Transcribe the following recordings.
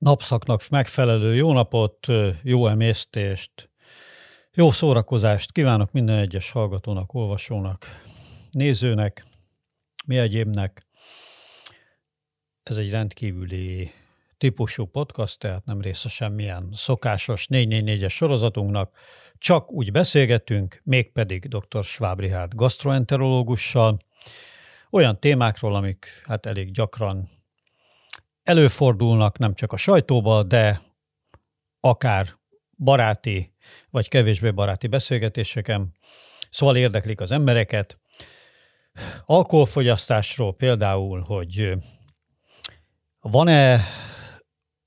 napszaknak megfelelő jó napot, jó emésztést, jó szórakozást kívánok minden egyes hallgatónak, olvasónak, nézőnek, mi egyébnek. Ez egy rendkívüli típusú podcast, tehát nem része semmilyen szokásos 444-es sorozatunknak, csak úgy beszélgetünk, mégpedig dr. Schwab Richard gastroenterológussal, olyan témákról, amik hát elég gyakran előfordulnak nem csak a sajtóba, de akár baráti vagy kevésbé baráti beszélgetéseken, szóval érdeklik az embereket. Alkoholfogyasztásról például, hogy van-e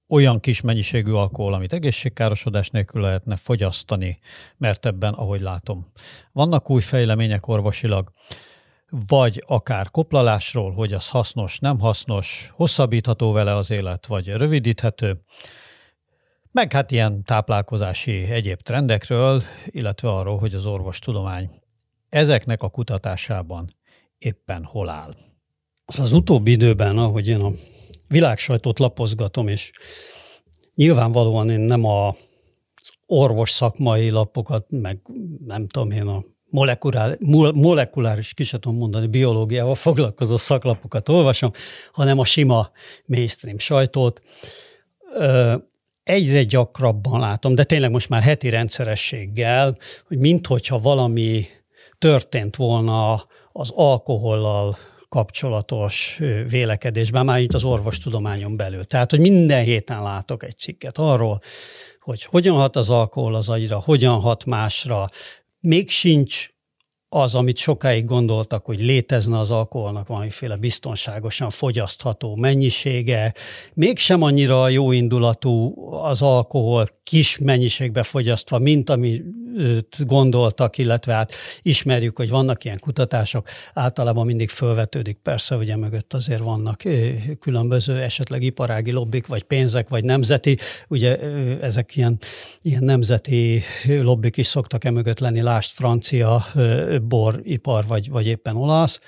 olyan kis mennyiségű alkohol, amit egészségkárosodás nélkül lehetne fogyasztani, mert ebben, ahogy látom, vannak új fejlemények orvosilag vagy akár koplalásról, hogy az hasznos, nem hasznos, hosszabbítható vele az élet, vagy rövidíthető, meg hát ilyen táplálkozási egyéb trendekről, illetve arról, hogy az orvostudomány ezeknek a kutatásában éppen hol áll. Az, az utóbbi időben, ahogy én a világsajtót lapozgatom, és nyilvánvalóan én nem a orvos szakmai lapokat, meg nem tudom én a molekulár, molekuláris, ki sem tudom mondani, biológiával foglalkozó szaklapokat olvasom, hanem a sima mainstream sajtót. Egyre gyakrabban látom, de tényleg most már heti rendszerességgel, hogy minthogyha valami történt volna az alkohollal kapcsolatos vélekedésben, már itt az orvostudományon belül. Tehát, hogy minden héten látok egy cikket arról, hogy hogyan hat az alkohol az agyra, hogyan hat másra, még sincs az, amit sokáig gondoltak, hogy létezne az alkoholnak valamiféle biztonságosan fogyasztható mennyisége, mégsem annyira jó indulatú az alkohol kis mennyiségbe fogyasztva, mint amit gondoltak, illetve hát ismerjük, hogy vannak ilyen kutatások, általában mindig fölvetődik persze, ugye mögött azért vannak különböző esetleg iparági lobbik, vagy pénzek, vagy nemzeti, ugye ezek ilyen, ilyen nemzeti lobbik is szoktak emögött lenni, lást francia boripar, vagy, vagy éppen olasz.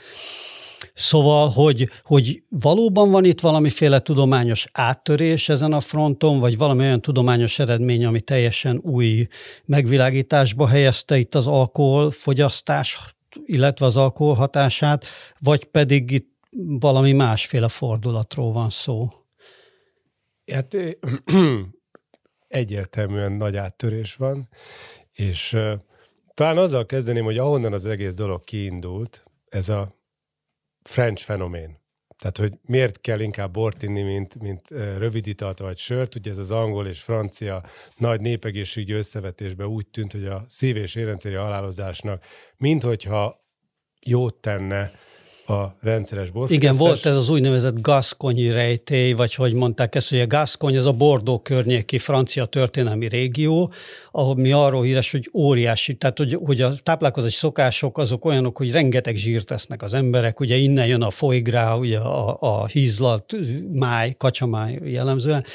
Szóval, hogy, hogy valóban van itt valamiféle tudományos áttörés ezen a fronton, vagy valami olyan tudományos eredmény, ami teljesen új megvilágításba helyezte itt az alkohol fogyasztás, illetve az alkohol hatását, vagy pedig itt valami másféle fordulatról van szó? Hát egyértelműen nagy áttörés van, és talán azzal kezdeném, hogy ahonnan az egész dolog kiindult, ez a French fenomén. Tehát, hogy miért kell inkább bort inni, mint, mint rövid italt vagy sört. Ugye ez az angol és francia nagy népegészségügyi összevetésben úgy tűnt, hogy a szív- és érrendszeri halálozásnak, minthogyha jót tenne a rendszeres borfogyasztás. Igen, volt ez az úgynevezett gaszkonyi rejtély, vagy hogy mondták ezt, hogy a Gaszkony, ez a Bordó környéki francia történelmi régió, ahol mi arról híres, hogy óriási, tehát hogy, hogy a táplálkozási szokások azok olyanok, hogy rengeteg zsírt tesznek az emberek, ugye innen jön a foigrá, ugye a, a hízlat, máj, kacsamáj jellemzően,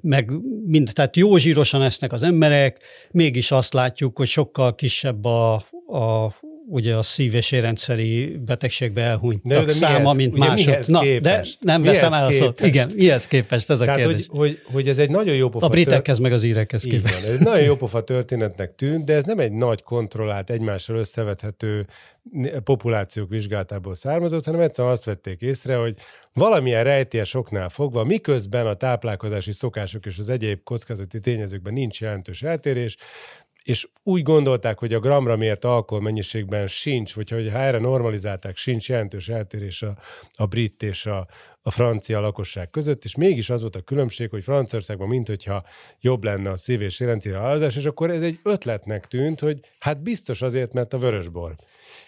meg mind, tehát jó zsírosan esznek az emberek, mégis azt látjuk, hogy sokkal kisebb a, a ugye a szív- és érrendszeri betegségbe elhunytak de, de száma, mihez, mint mások. Na, de nem mihez veszem el a szót. Igen, mihez képest ez a Tehát, kérdés. Hogy, hogy, hogy ez egy nagyon jó pofa... A britekhez meg az írekhez képest. Van, ez egy nagyon jó pofa történetnek tűnt, de ez nem egy nagy kontrollált, egymással összevethető populációk vizsgálatából származott, hanem egyszerűen azt vették észre, hogy valamilyen rejtélyes oknál fogva, miközben a táplálkozási szokások és az egyéb kockázati tényezőkben nincs jelentős eltérés, és úgy gondolták, hogy a gramra mért alkohol mennyiségben sincs, vagy hogy ha erre normalizálták, sincs jelentős eltérés a, a brit és a, a francia lakosság között, és mégis az volt a különbség, hogy Franciaországban mint hogyha jobb lenne a szív- és érrendszeri halálozás, és akkor ez egy ötletnek tűnt, hogy hát biztos azért, mert a vörösbor.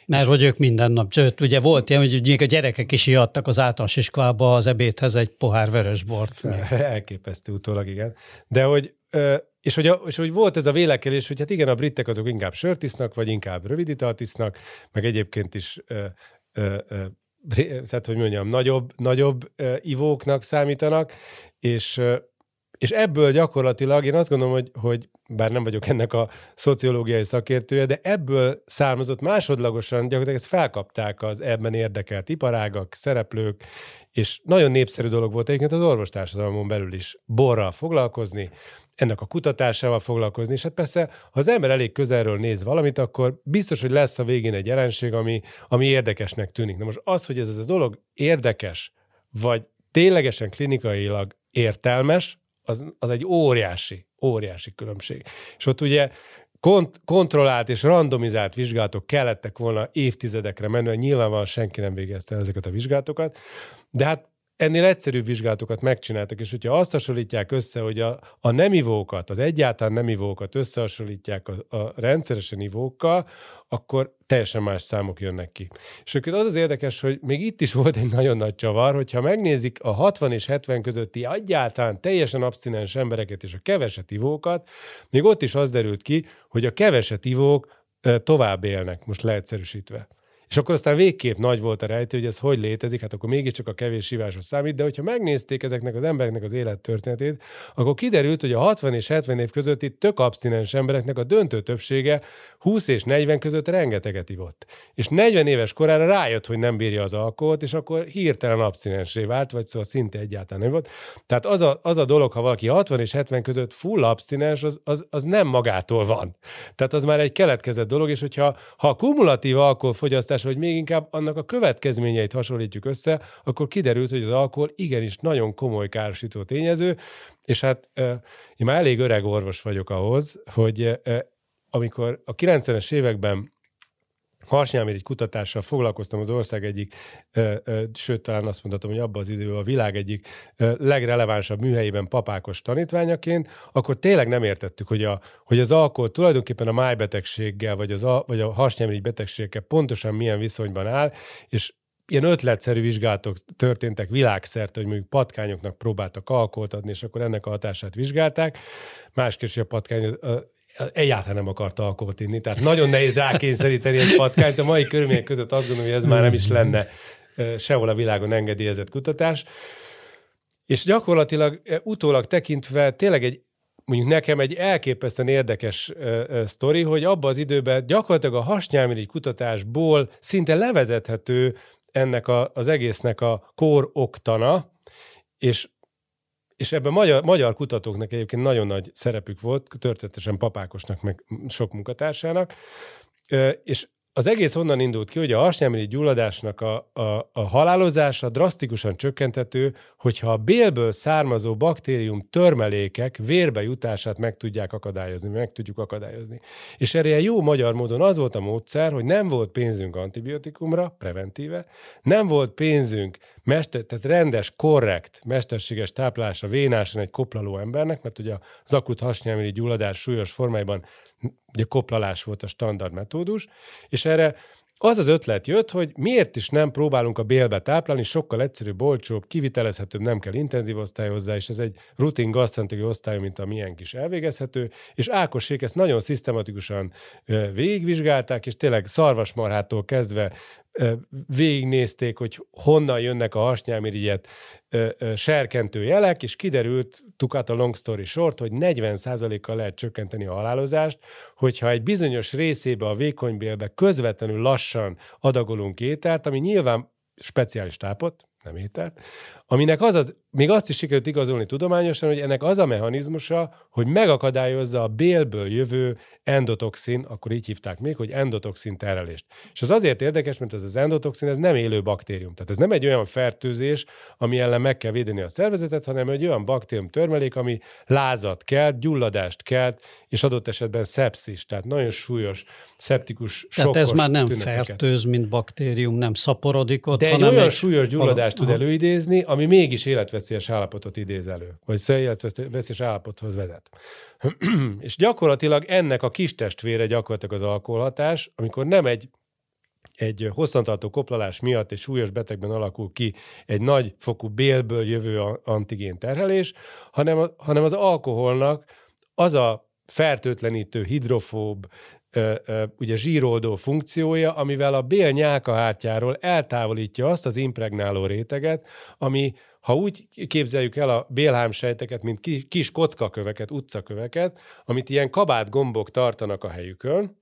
Mert hogy ők minden nap, sőt, ugye volt ilyen, hogy a gyerekek is iadtak az általános iskolába az ebédhez egy pohár vörösbort. Elképesztő utólag, igen. De hogy és hogy, és hogy volt ez a vélekedés, hogy hát igen, a britek azok inkább sört isznak, vagy inkább rövid italt isznak, meg egyébként is ö, ö, ö, tehát hogy mondjam, nagyobb, nagyobb ö, ivóknak számítanak, és, ö, és ebből gyakorlatilag én azt gondolom, hogy, hogy bár nem vagyok ennek a szociológiai szakértője, de ebből származott másodlagosan, gyakorlatilag ezt felkapták az ebben érdekelt iparágak, szereplők, és nagyon népszerű dolog volt egyébként az orvostársadalmon belül is borral foglalkozni, ennek a kutatásával foglalkozni, és hát persze, ha az ember elég közelről néz valamit, akkor biztos, hogy lesz a végén egy jelenség, ami, ami érdekesnek tűnik. Na most az, hogy ez, ez a dolog érdekes, vagy ténylegesen klinikailag értelmes, az, az egy óriási, óriási különbség. És ott ugye kont- kontrollált és randomizált vizsgálatok kellettek volna évtizedekre menően, nyilvánvalóan senki nem végezte ezeket a vizsgálatokat, de hát ennél egyszerűbb vizsgálatokat megcsináltak, és hogyha azt hasonlítják össze, hogy a, a nem ivókat, az egyáltalán nem ivókat összehasonlítják a, a rendszeresen ivókkal, akkor teljesen más számok jönnek ki. És akkor az az érdekes, hogy még itt is volt egy nagyon nagy csavar, hogyha megnézik a 60 és 70 közötti egyáltalán teljesen abszinens embereket és a keveset ivókat, még ott is az derült ki, hogy a keveset ivók tovább élnek, most leegyszerűsítve. És akkor aztán végképp nagy volt a rejtő, hogy ez hogy létezik, hát akkor mégiscsak a kevés siváshoz számít, de hogyha megnézték ezeknek az embereknek az élettörténetét, akkor kiderült, hogy a 60 és 70 év közötti tök abszinens embereknek a döntő többsége 20 és 40 között rengeteget ivott. És 40 éves korára rájött, hogy nem bírja az alkoholt, és akkor hirtelen abszinensé vált, vagy szóval szinte egyáltalán nem volt. Tehát az a, az a dolog, ha valaki 60 és 70 között full abszinens, az, az, az nem magától van. Tehát az már egy keletkezett dolog, és hogyha ha a kumulatív alkoholfogyasztás fogyasztás, vagy még inkább annak a következményeit hasonlítjuk össze, akkor kiderült, hogy az alkohol igenis nagyon komoly károsító tényező, és hát én már elég öreg orvos vagyok ahhoz, hogy amikor a 90-es években egy kutatással foglalkoztam az ország egyik, ö, ö, sőt, talán azt mondhatom, hogy abban az időben a világ egyik ö, legrelevánsabb műhelyében papákos tanítványaként, akkor tényleg nem értettük, hogy, a, hogy az alkohol tulajdonképpen a májbetegséggel, vagy, az a, vagy a harsnyámirigy betegségekkel pontosan milyen viszonyban áll, és ilyen ötletszerű vizsgálatok történtek világszerte, hogy mondjuk patkányoknak próbáltak alkoholt adni, és akkor ennek a hatását vizsgálták. Másképp, a patkány egyáltalán nem akart alkoholt inni, tehát nagyon nehéz rákényszeríteni egy patkányt. A mai körülmények között azt gondolom, hogy ez már nem is lenne sehol a világon engedélyezett kutatás. És gyakorlatilag utólag tekintve tényleg egy mondjuk nekem egy elképesztően érdekes uh, uh, sztori, hogy abban az időben gyakorlatilag a hasnyálmirigy kutatásból szinte levezethető ennek a, az egésznek a kor oktana, és és ebben magyar, magyar kutatóknak egyébként nagyon nagy szerepük volt, történetesen papákosnak, meg sok munkatársának, és az egész onnan indult ki, hogy a harsnyámirigy gyulladásnak a, a, a halálozása drasztikusan csökkentető, hogyha a bélből származó baktérium törmelékek vérbe jutását meg tudják akadályozni, meg tudjuk akadályozni. És erre jó magyar módon az volt a módszer, hogy nem volt pénzünk antibiotikumra, preventíve, nem volt pénzünk mester, tehát rendes, korrekt, mesterséges táplálásra vénásan egy koplaló embernek, mert ugye az akut hasnyálmirigy gyulladás súlyos formájában ugye koplalás volt a standard metódus, és erre az az ötlet jött, hogy miért is nem próbálunk a bélbe táplálni, sokkal egyszerűbb, olcsóbb, kivitelezhetőbb, nem kell intenzív osztály hozzá, és ez egy rutin gasztronómiai osztály, mint a milyen is elvégezhető, és Ákosék ezt nagyon szisztematikusan végigvizsgálták, és tényleg szarvasmarhától kezdve végignézték, hogy honnan jönnek a hasnyálmirigyet serkentő jelek, és kiderült, tukat a long story short, hogy 40%-kal lehet csökkenteni a halálozást, hogyha egy bizonyos részébe a vékonybélbe közvetlenül lassan adagolunk ételt, ami nyilván speciális tápot, nem ételt, aminek az az, még azt is sikerült igazolni tudományosan, hogy ennek az a mechanizmusa, hogy megakadályozza a bélből jövő endotoxin, akkor így hívták még, hogy endotoxin terelést. És az azért érdekes, mert ez az endotoxin, ez nem élő baktérium. Tehát ez nem egy olyan fertőzés, ami ellen meg kell védeni a szervezetet, hanem egy olyan baktérium törmelék, ami lázat kelt, gyulladást kelt, és adott esetben szepszis, tehát nagyon súlyos, szeptikus, Tehát ez már nem tüneteket. fertőz, mint baktérium, nem szaporodik ott, De egy hanem olyan egy... súlyos gyulladást tud előidézni, ami mégis életveszélyes állapotot idéz elő, vagy életveszélyes állapothoz vezet. és gyakorlatilag ennek a kis testvére gyakorlatilag az alkoholhatás, amikor nem egy egy hosszantartó koplalás miatt egy súlyos betegben alakul ki egy nagy fokú bélből jövő antigén terhelés, hanem, hanem az alkoholnak az a fertőtlenítő, hidrofób, ugye zsíroldó funkciója, amivel a bél nyálkahártyáról eltávolítja azt az impregnáló réteget, ami ha úgy képzeljük el a Bélhám sejteket, mint kis kockaköveket, utcaköveket, amit ilyen kabát gombok tartanak a helyükön,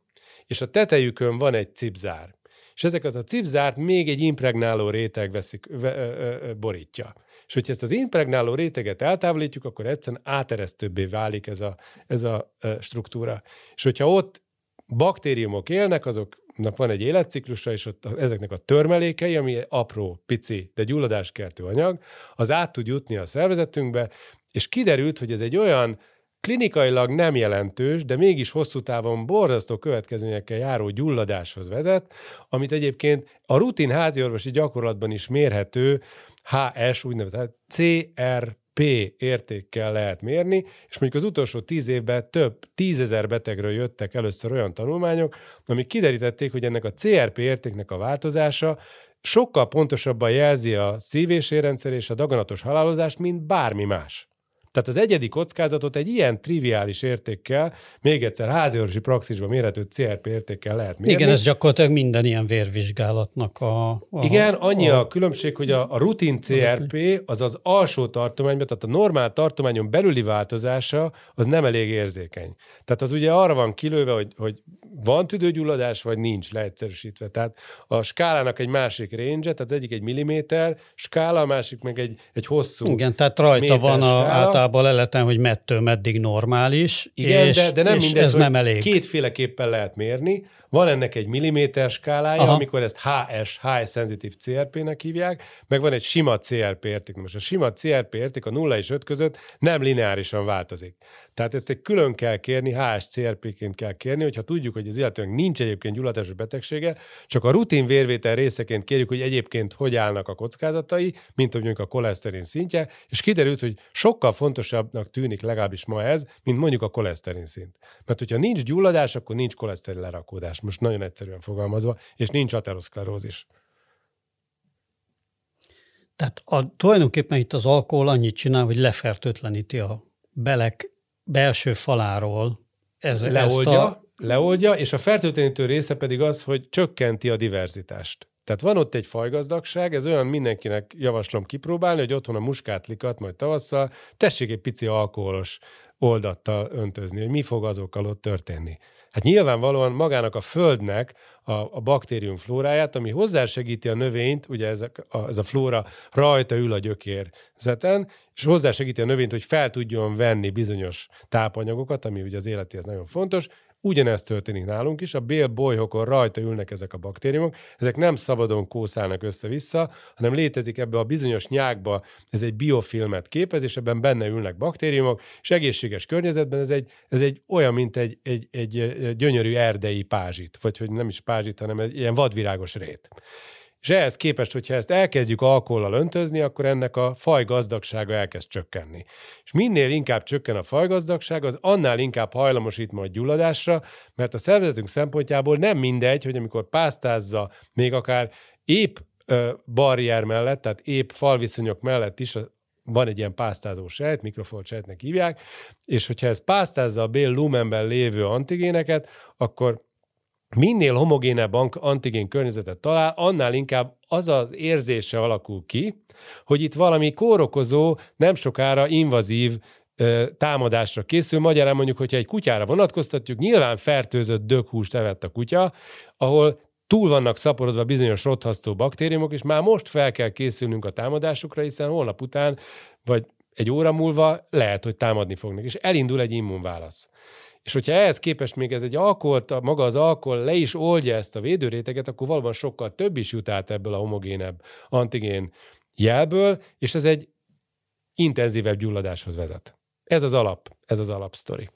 és a tetejükön van egy cipzár. És ezeket a cipzárt még egy impregnáló réteg veszik, ve, ö, ö, borítja. És hogyha ezt az impregnáló réteget eltávolítjuk, akkor egyszerűen áteresztőbbé válik ez a, ez a struktúra. És hogyha ott baktériumok élnek, azoknak van egy életciklusa, és ott ezeknek a törmelékei, ami apró, pici, de gyulladáskeltő anyag, az át tud jutni a szervezetünkbe, és kiderült, hogy ez egy olyan klinikailag nem jelentős, de mégis hosszú távon borzasztó következményekkel járó gyulladáshoz vezet, amit egyébként a rutin háziorvosi gyakorlatban is mérhető HS, úgynevezett CRP értékkel lehet mérni, és mondjuk az utolsó tíz évben több tízezer betegről jöttek először olyan tanulmányok, amik kiderítették, hogy ennek a CRP értéknek a változása sokkal pontosabban jelzi a szív- és a daganatos halálozást, mint bármi más. Tehát az egyedi kockázatot egy ilyen triviális értékkel, még egyszer háziorvosi praxisban mérhető CRP értékkel lehet mérni. Igen, ez gyakorlatilag minden ilyen vérvizsgálatnak a... a Igen, annyi a, a különbség, hogy a, a rutin CRP az az alsó tartományban, tehát a normál tartományon belüli változása az nem elég érzékeny. Tehát az ugye arra van kilőve, hogy, hogy van tüdőgyulladás, vagy nincs leegyszerűsítve. Tehát a skálának egy másik range, tehát az egyik egy milliméter skála, a másik meg egy, egy hosszú Igen, tehát rajta van a, általában leleten, hogy mettől meddig normális, Igen, és, de, de nem és mindegy, ez nem elég. kétféleképpen lehet mérni. Van ennek egy milliméter skálája, Aha. amikor ezt HS, High Sensitive CRP-nek hívják, meg van egy sima CRP érték. Most a sima CRP érték a 0 és 5 között nem lineárisan változik. Tehát ezt egy külön kell kérni, HSCRP-ként kell kérni, hogyha tudjuk, hogy az illetőnek nincs egyébként gyulladásos betegsége, csak a rutin vérvétel részeként kérjük, hogy egyébként hogy állnak a kockázatai, mint mondjuk a koleszterin szintje, és kiderült, hogy sokkal fontosabbnak tűnik legalábbis ma ez, mint mondjuk a koleszterin szint. Mert hogyha nincs gyulladás, akkor nincs koleszterin lerakódás, most nagyon egyszerűen fogalmazva, és nincs ateroszklerózis. Tehát a, tulajdonképpen itt az alkohol annyit csinál, hogy lefertőtleníti a belek belső faláról ez, leoldja, ezt a... leoldja, és a fertőtlenítő része pedig az, hogy csökkenti a diverzitást. Tehát van ott egy fajgazdagság, ez olyan mindenkinek javaslom kipróbálni, hogy otthon a muskátlikat majd tavasszal tessék egy pici alkoholos oldattal öntözni, hogy mi fog azokkal ott történni. Hát nyilvánvalóan magának a földnek a, a baktérium flóráját, ami hozzásegíti a növényt, ugye ez a, ez a flóra rajta ül a gyökérzeten, és hozzásegíti a növényt, hogy fel tudjon venni bizonyos tápanyagokat, ami ugye az életéhez nagyon fontos, Ugyanezt történik nálunk is, a bélbolyhokon rajta ülnek ezek a baktériumok, ezek nem szabadon kószálnak össze-vissza, hanem létezik ebbe a bizonyos nyákba, ez egy biofilmet képez, és ebben benne ülnek baktériumok, és egészséges környezetben ez egy, ez egy olyan, mint egy, egy, egy gyönyörű erdei pázsit, vagy hogy nem is pázsit, hanem egy ilyen vadvirágos rét. És ehhez képest, hogyha ezt elkezdjük alkohollal öntözni, akkor ennek a faj gazdagsága elkezd csökkenni. És minél inkább csökken a fajgazdagság, az annál inkább hajlamosít majd gyulladásra, mert a szervezetünk szempontjából nem mindegy, hogy amikor pásztázza, még akár épp barrier mellett, tehát épp falviszonyok mellett is van egy ilyen pásztázó sejt, mikrofolt sejtnek hívják, és hogyha ez pásztázza a bél lumenben lévő antigéneket, akkor minél homogénebb antigén környezetet talál, annál inkább az az érzése alakul ki, hogy itt valami kórokozó, nem sokára invazív támadásra készül. Magyarán mondjuk, hogyha egy kutyára vonatkoztatjuk, nyilván fertőzött döghúst evett a kutya, ahol túl vannak szaporodva bizonyos rothasztó baktériumok, és már most fel kell készülnünk a támadásukra, hiszen holnap után, vagy egy óra múlva lehet, hogy támadni fognak, és elindul egy immunválasz. És hogyha ehhez képest még ez egy alkoholt, maga az alkohol le is oldja ezt a védőréteget, akkor valóban sokkal több is jut át ebből a homogénebb antigén jelből, és ez egy intenzívebb gyulladáshoz vezet. Ez az alap, ez az alapsztori.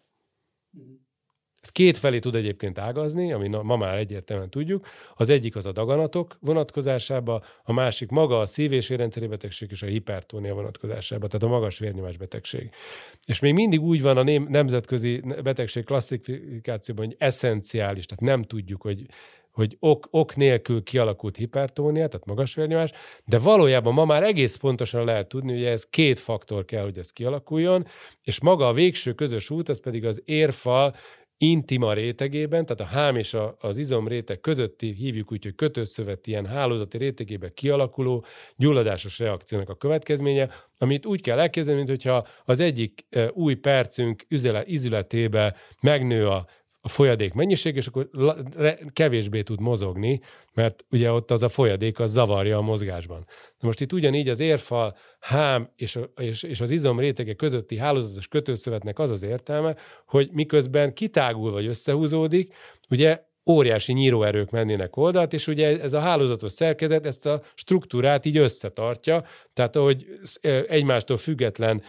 Ez két felé tud egyébként ágazni, ami ma már egyértelműen tudjuk. Az egyik az a daganatok vonatkozásába, a másik maga a szív- és érrendszeri betegség és a hipertónia vonatkozásába, tehát a magas vérnyomás betegség. És még mindig úgy van a nemzetközi betegség klasszifikációban, hogy eszenciális, tehát nem tudjuk, hogy hogy ok, ok nélkül kialakult hipertónia, tehát magas vérnyomás, de valójában ma már egész pontosan lehet tudni, hogy ez két faktor kell, hogy ez kialakuljon, és maga a végső közös út, ez pedig az érfal intima rétegében, tehát a hám és a, az izom réteg közötti, hívjuk úgy, hogy kötőszövet ilyen hálózati rétegében kialakuló gyulladásos reakciónak a következménye, amit úgy kell elképzelni, mintha az egyik új percünk izületébe megnő a a folyadék mennyiség, és akkor kevésbé tud mozogni, mert ugye ott az a folyadék az zavarja a mozgásban. Na most itt ugyanígy az érfal, hám és, és, és az izom rétege közötti hálózatos kötőszövetnek az az értelme, hogy miközben kitágul vagy összehúzódik, ugye óriási nyíróerők mennének oldalt, és ugye ez a hálózatos szerkezet ezt a struktúrát így összetartja, tehát ahogy egymástól független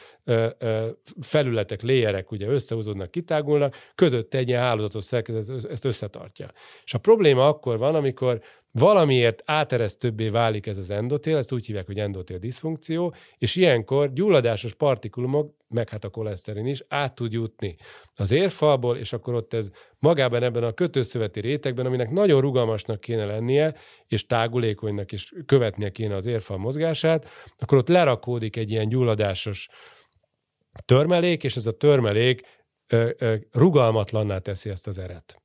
felületek, léjerek ugye összehúzódnak, kitágulnak, között egy ilyen hálózatos szerkezet ezt összetartja. És a probléma akkor van, amikor valamiért áteresztőbbé válik ez az endotél, ezt úgy hívják, hogy endotél diszfunkció, és ilyenkor gyulladásos partikulumok, meg hát a koleszterin is át tud jutni az érfalból, és akkor ott ez magában ebben a kötőszöveti rétegben, aminek nagyon rugalmasnak kéne lennie, és tágulékonynak is követnie kéne az érfal mozgását, akkor ott lerakódik egy ilyen gyulladásos törmelék, és ez a törmelék rugalmatlanná teszi ezt az eret.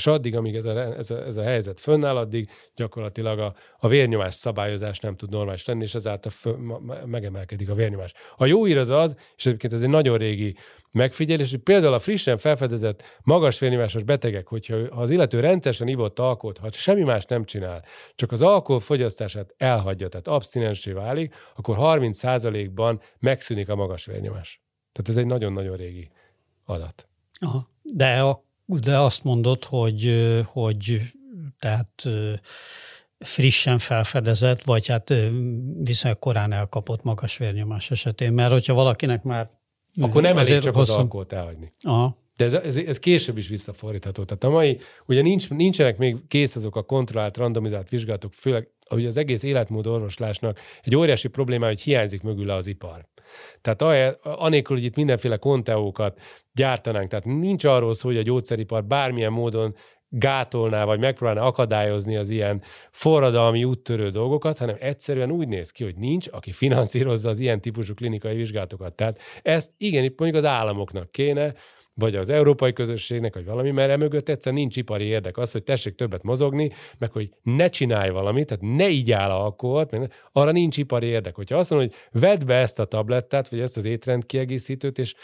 És addig, amíg ez a, ez a, ez a helyzet fönnáll, addig gyakorlatilag a, a vérnyomás szabályozás nem tud normális lenni, és ezáltal fő, megemelkedik a vérnyomás. A jó ír az az, és egyébként ez egy nagyon régi megfigyelés, hogy például a frissen felfedezett magas vérnyomásos betegek, hogyha ha az illető rendszeresen ivott alkoholt, ha semmi más nem csinál, csak az alkohol fogyasztását elhagyja, tehát abszinensé válik, akkor 30%-ban megszűnik a magas vérnyomás. Tehát ez egy nagyon-nagyon régi adat. Aha. De a de azt mondod, hogy, hogy tehát frissen felfedezett, vagy hát viszonylag korán elkapott magas vérnyomás esetén, mert hogyha valakinek már... Akkor nem elég csak hosszú... az alkoholt elhagyni. Aha. De ez, ez, ez később is visszafordítható. Tehát a mai, ugye nincs, nincsenek még kész azok a kontrollált, randomizált vizsgálatok, főleg hogy az egész életmód orvoslásnak egy óriási probléma, hogy hiányzik mögül az ipar. Tehát anélkül, hogy itt mindenféle konteókat gyártanánk, tehát nincs arról szó, hogy a gyógyszeripar bármilyen módon gátolná, vagy megpróbálná akadályozni az ilyen forradalmi úttörő dolgokat, hanem egyszerűen úgy néz ki, hogy nincs, aki finanszírozza az ilyen típusú klinikai vizsgálatokat. Tehát ezt igen, mondjuk az államoknak kéne, vagy az európai közösségnek, vagy valami, mert emögött egyszer nincs ipari érdek az, hogy tessék többet mozogni, meg hogy ne csinálj valamit, tehát ne így áll alkoholt, mert arra nincs ipari érdek. Hogyha azt mondod, hogy vedd be ezt a tablettát, vagy ezt az étrend kiegészítőt, és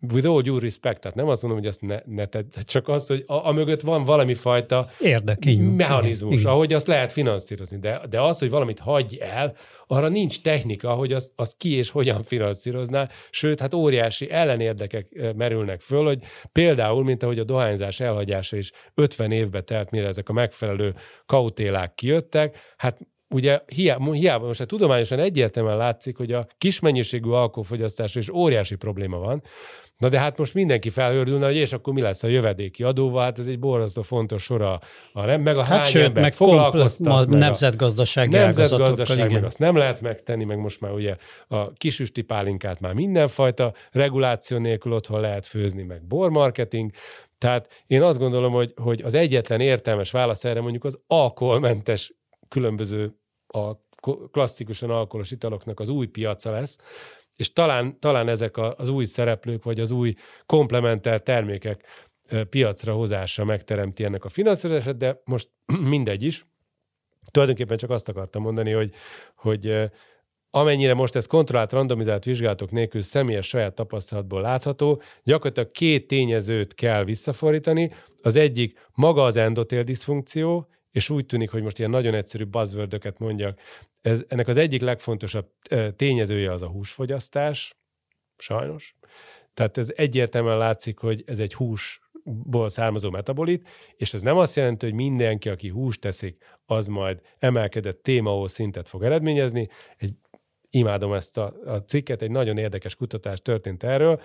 with all due respect, tehát nem azt mondom, hogy azt ne, ne tedd, csak az, hogy a, a mögött van valami fajta Érdek, mechanizmus, igen, ahogy azt lehet finanszírozni. De, de az, hogy valamit hagyj el, arra nincs technika, hogy azt, azt ki és hogyan finanszírozná, sőt, hát óriási ellenérdekek merülnek föl, hogy például, mint ahogy a dohányzás elhagyása is 50 évbe telt, mire ezek a megfelelő kautélák kijöttek, hát ugye hiába, hiába most hát tudományosan egyértelműen látszik, hogy a kis mennyiségű alkoholfogyasztásra is óriási probléma van, Na de hát most mindenki felhördülne, hogy és akkor mi lesz a jövedéki adóval, hát ez egy borzasztó fontos sora, a, nem, meg a hát hány sőt, meg foglalkoztat. Meg nemzetgazdasági nemzetgazdaság, meg azt nem lehet megtenni, meg most már ugye a kisüsti pálinkát már mindenfajta reguláció nélkül otthon lehet főzni, meg bormarketing, tehát én azt gondolom, hogy, hogy az egyetlen értelmes válasz erre mondjuk az alkoholmentes különböző a klasszikusan alkoholos italoknak az új piaca lesz, és talán, talán ezek az új szereplők, vagy az új komplementer termékek piacra hozása megteremti ennek a finanszírozását, de most mindegy is. Tulajdonképpen csak azt akartam mondani, hogy, hogy amennyire most ez kontrollált, randomizált vizsgálatok nélkül személyes saját tapasztalatból látható, gyakorlatilag két tényezőt kell visszafordítani. Az egyik maga az endotél diszfunkció, és úgy tűnik, hogy most ilyen nagyon egyszerű buzzword mondjak, ez, ennek az egyik legfontosabb tényezője az a húsfogyasztás, sajnos. Tehát ez egyértelműen látszik, hogy ez egy húsból származó metabolit, és ez nem azt jelenti, hogy mindenki, aki húst teszik, az majd emelkedett TMAO szintet fog eredményezni. Egy, imádom ezt a, a cikket, egy nagyon érdekes kutatás történt erről,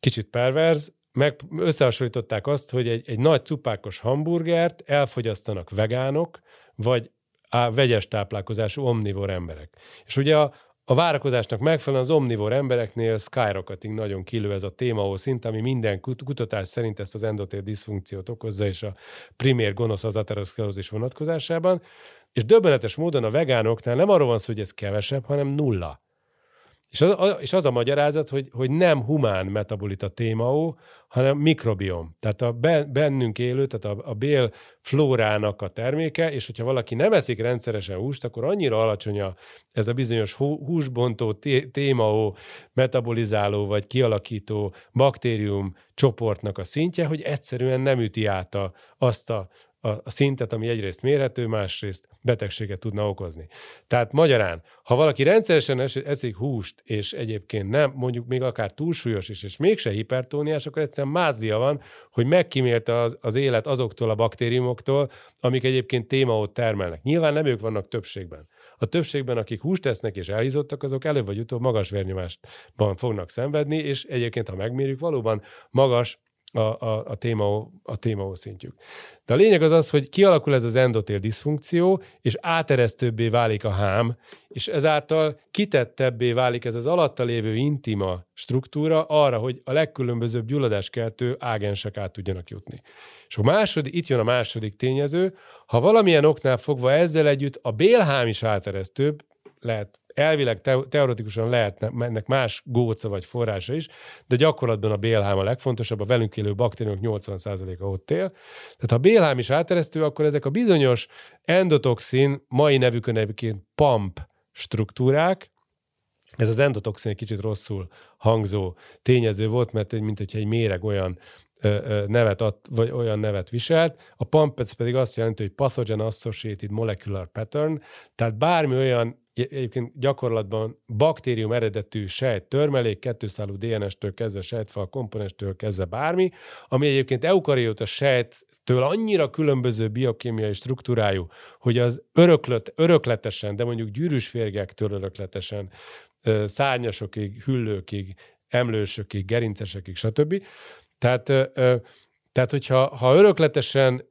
kicsit perverz, meg összehasonlították azt, hogy egy, egy nagy cupákos hamburgert elfogyasztanak vegánok, vagy á, vegyes táplálkozású omnivor emberek. És ugye a, a várakozásnak megfelelően az omnivor embereknél skyrocketing nagyon kilő ez a téma szint, ami minden kutatás szerint ezt az endotél diszfunkciót okozza, és a primér gonosz az ateroszklerózis vonatkozásában. És döbbenetes módon a vegánoknál nem arról van szó, hogy ez kevesebb, hanem nulla. És az, és az a magyarázat, hogy, hogy nem humán metabolita témaó, hanem mikrobiom. Tehát a bennünk élő, tehát a, a bél flórának a terméke, és hogyha valaki nem eszik rendszeresen húst, akkor annyira alacsony a, ez a bizonyos húsbontó, témaó, metabolizáló vagy kialakító baktérium csoportnak a szintje, hogy egyszerűen nem üti át a, azt a a, a szintet, ami egyrészt mérhető, másrészt betegséget tudna okozni. Tehát magyarán, ha valaki rendszeresen eszik húst, és egyébként nem, mondjuk még akár túlsúlyos is, és mégse hipertóniás, akkor egyszerűen mázlia van, hogy megkímélte az, az élet azoktól a baktériumoktól, amik egyébként témaót termelnek. Nyilván nem ők vannak többségben. A többségben, akik húst tesznek és elhízottak, azok előbb vagy utóbb magas vérnyomásban fognak szenvedni, és egyébként, ha megmérjük, valóban magas a, a, a, téma, a téma szintjük. De a lényeg az az, hogy kialakul ez az endotél diszfunkció, és áteresztőbbé válik a hám, és ezáltal kitettebbé válik ez az alatta lévő intima struktúra arra, hogy a legkülönbözőbb gyulladáskeltő ágensek át tudjanak jutni. És a második, itt jön a második tényező, ha valamilyen oknál fogva ezzel együtt a bélhám is áteresztőbb, lehet elvileg te- teoretikusan lehet ennek más góca vagy forrása is, de gyakorlatban a bélhám a legfontosabb, a velünk élő baktériumok 80%-a ott él. Tehát ha a bélhám is áteresztő, akkor ezek a bizonyos endotoxin, mai nevükön egyébként PAMP struktúrák, ez az endotoxin egy kicsit rosszul hangzó tényező volt, mert mint hogyha egy méreg olyan nevet ad, vagy olyan nevet viselt. A PAMP pedig azt jelenti, hogy Pathogen Associated Molecular Pattern, tehát bármi olyan egyébként gyakorlatban baktérium eredetű sejt törmelék, kettőszálú DNS-től kezdve sejtfal komponenstől kezdve bármi, ami egyébként eukarióta sejttől annyira különböző biokémiai struktúrájú, hogy az öröklet, örökletesen, de mondjuk gyűrűsférgektől örökletesen, szárnyasokig, hüllőkig, emlősökig, gerincesekig, stb. Tehát, tehát hogyha ha örökletesen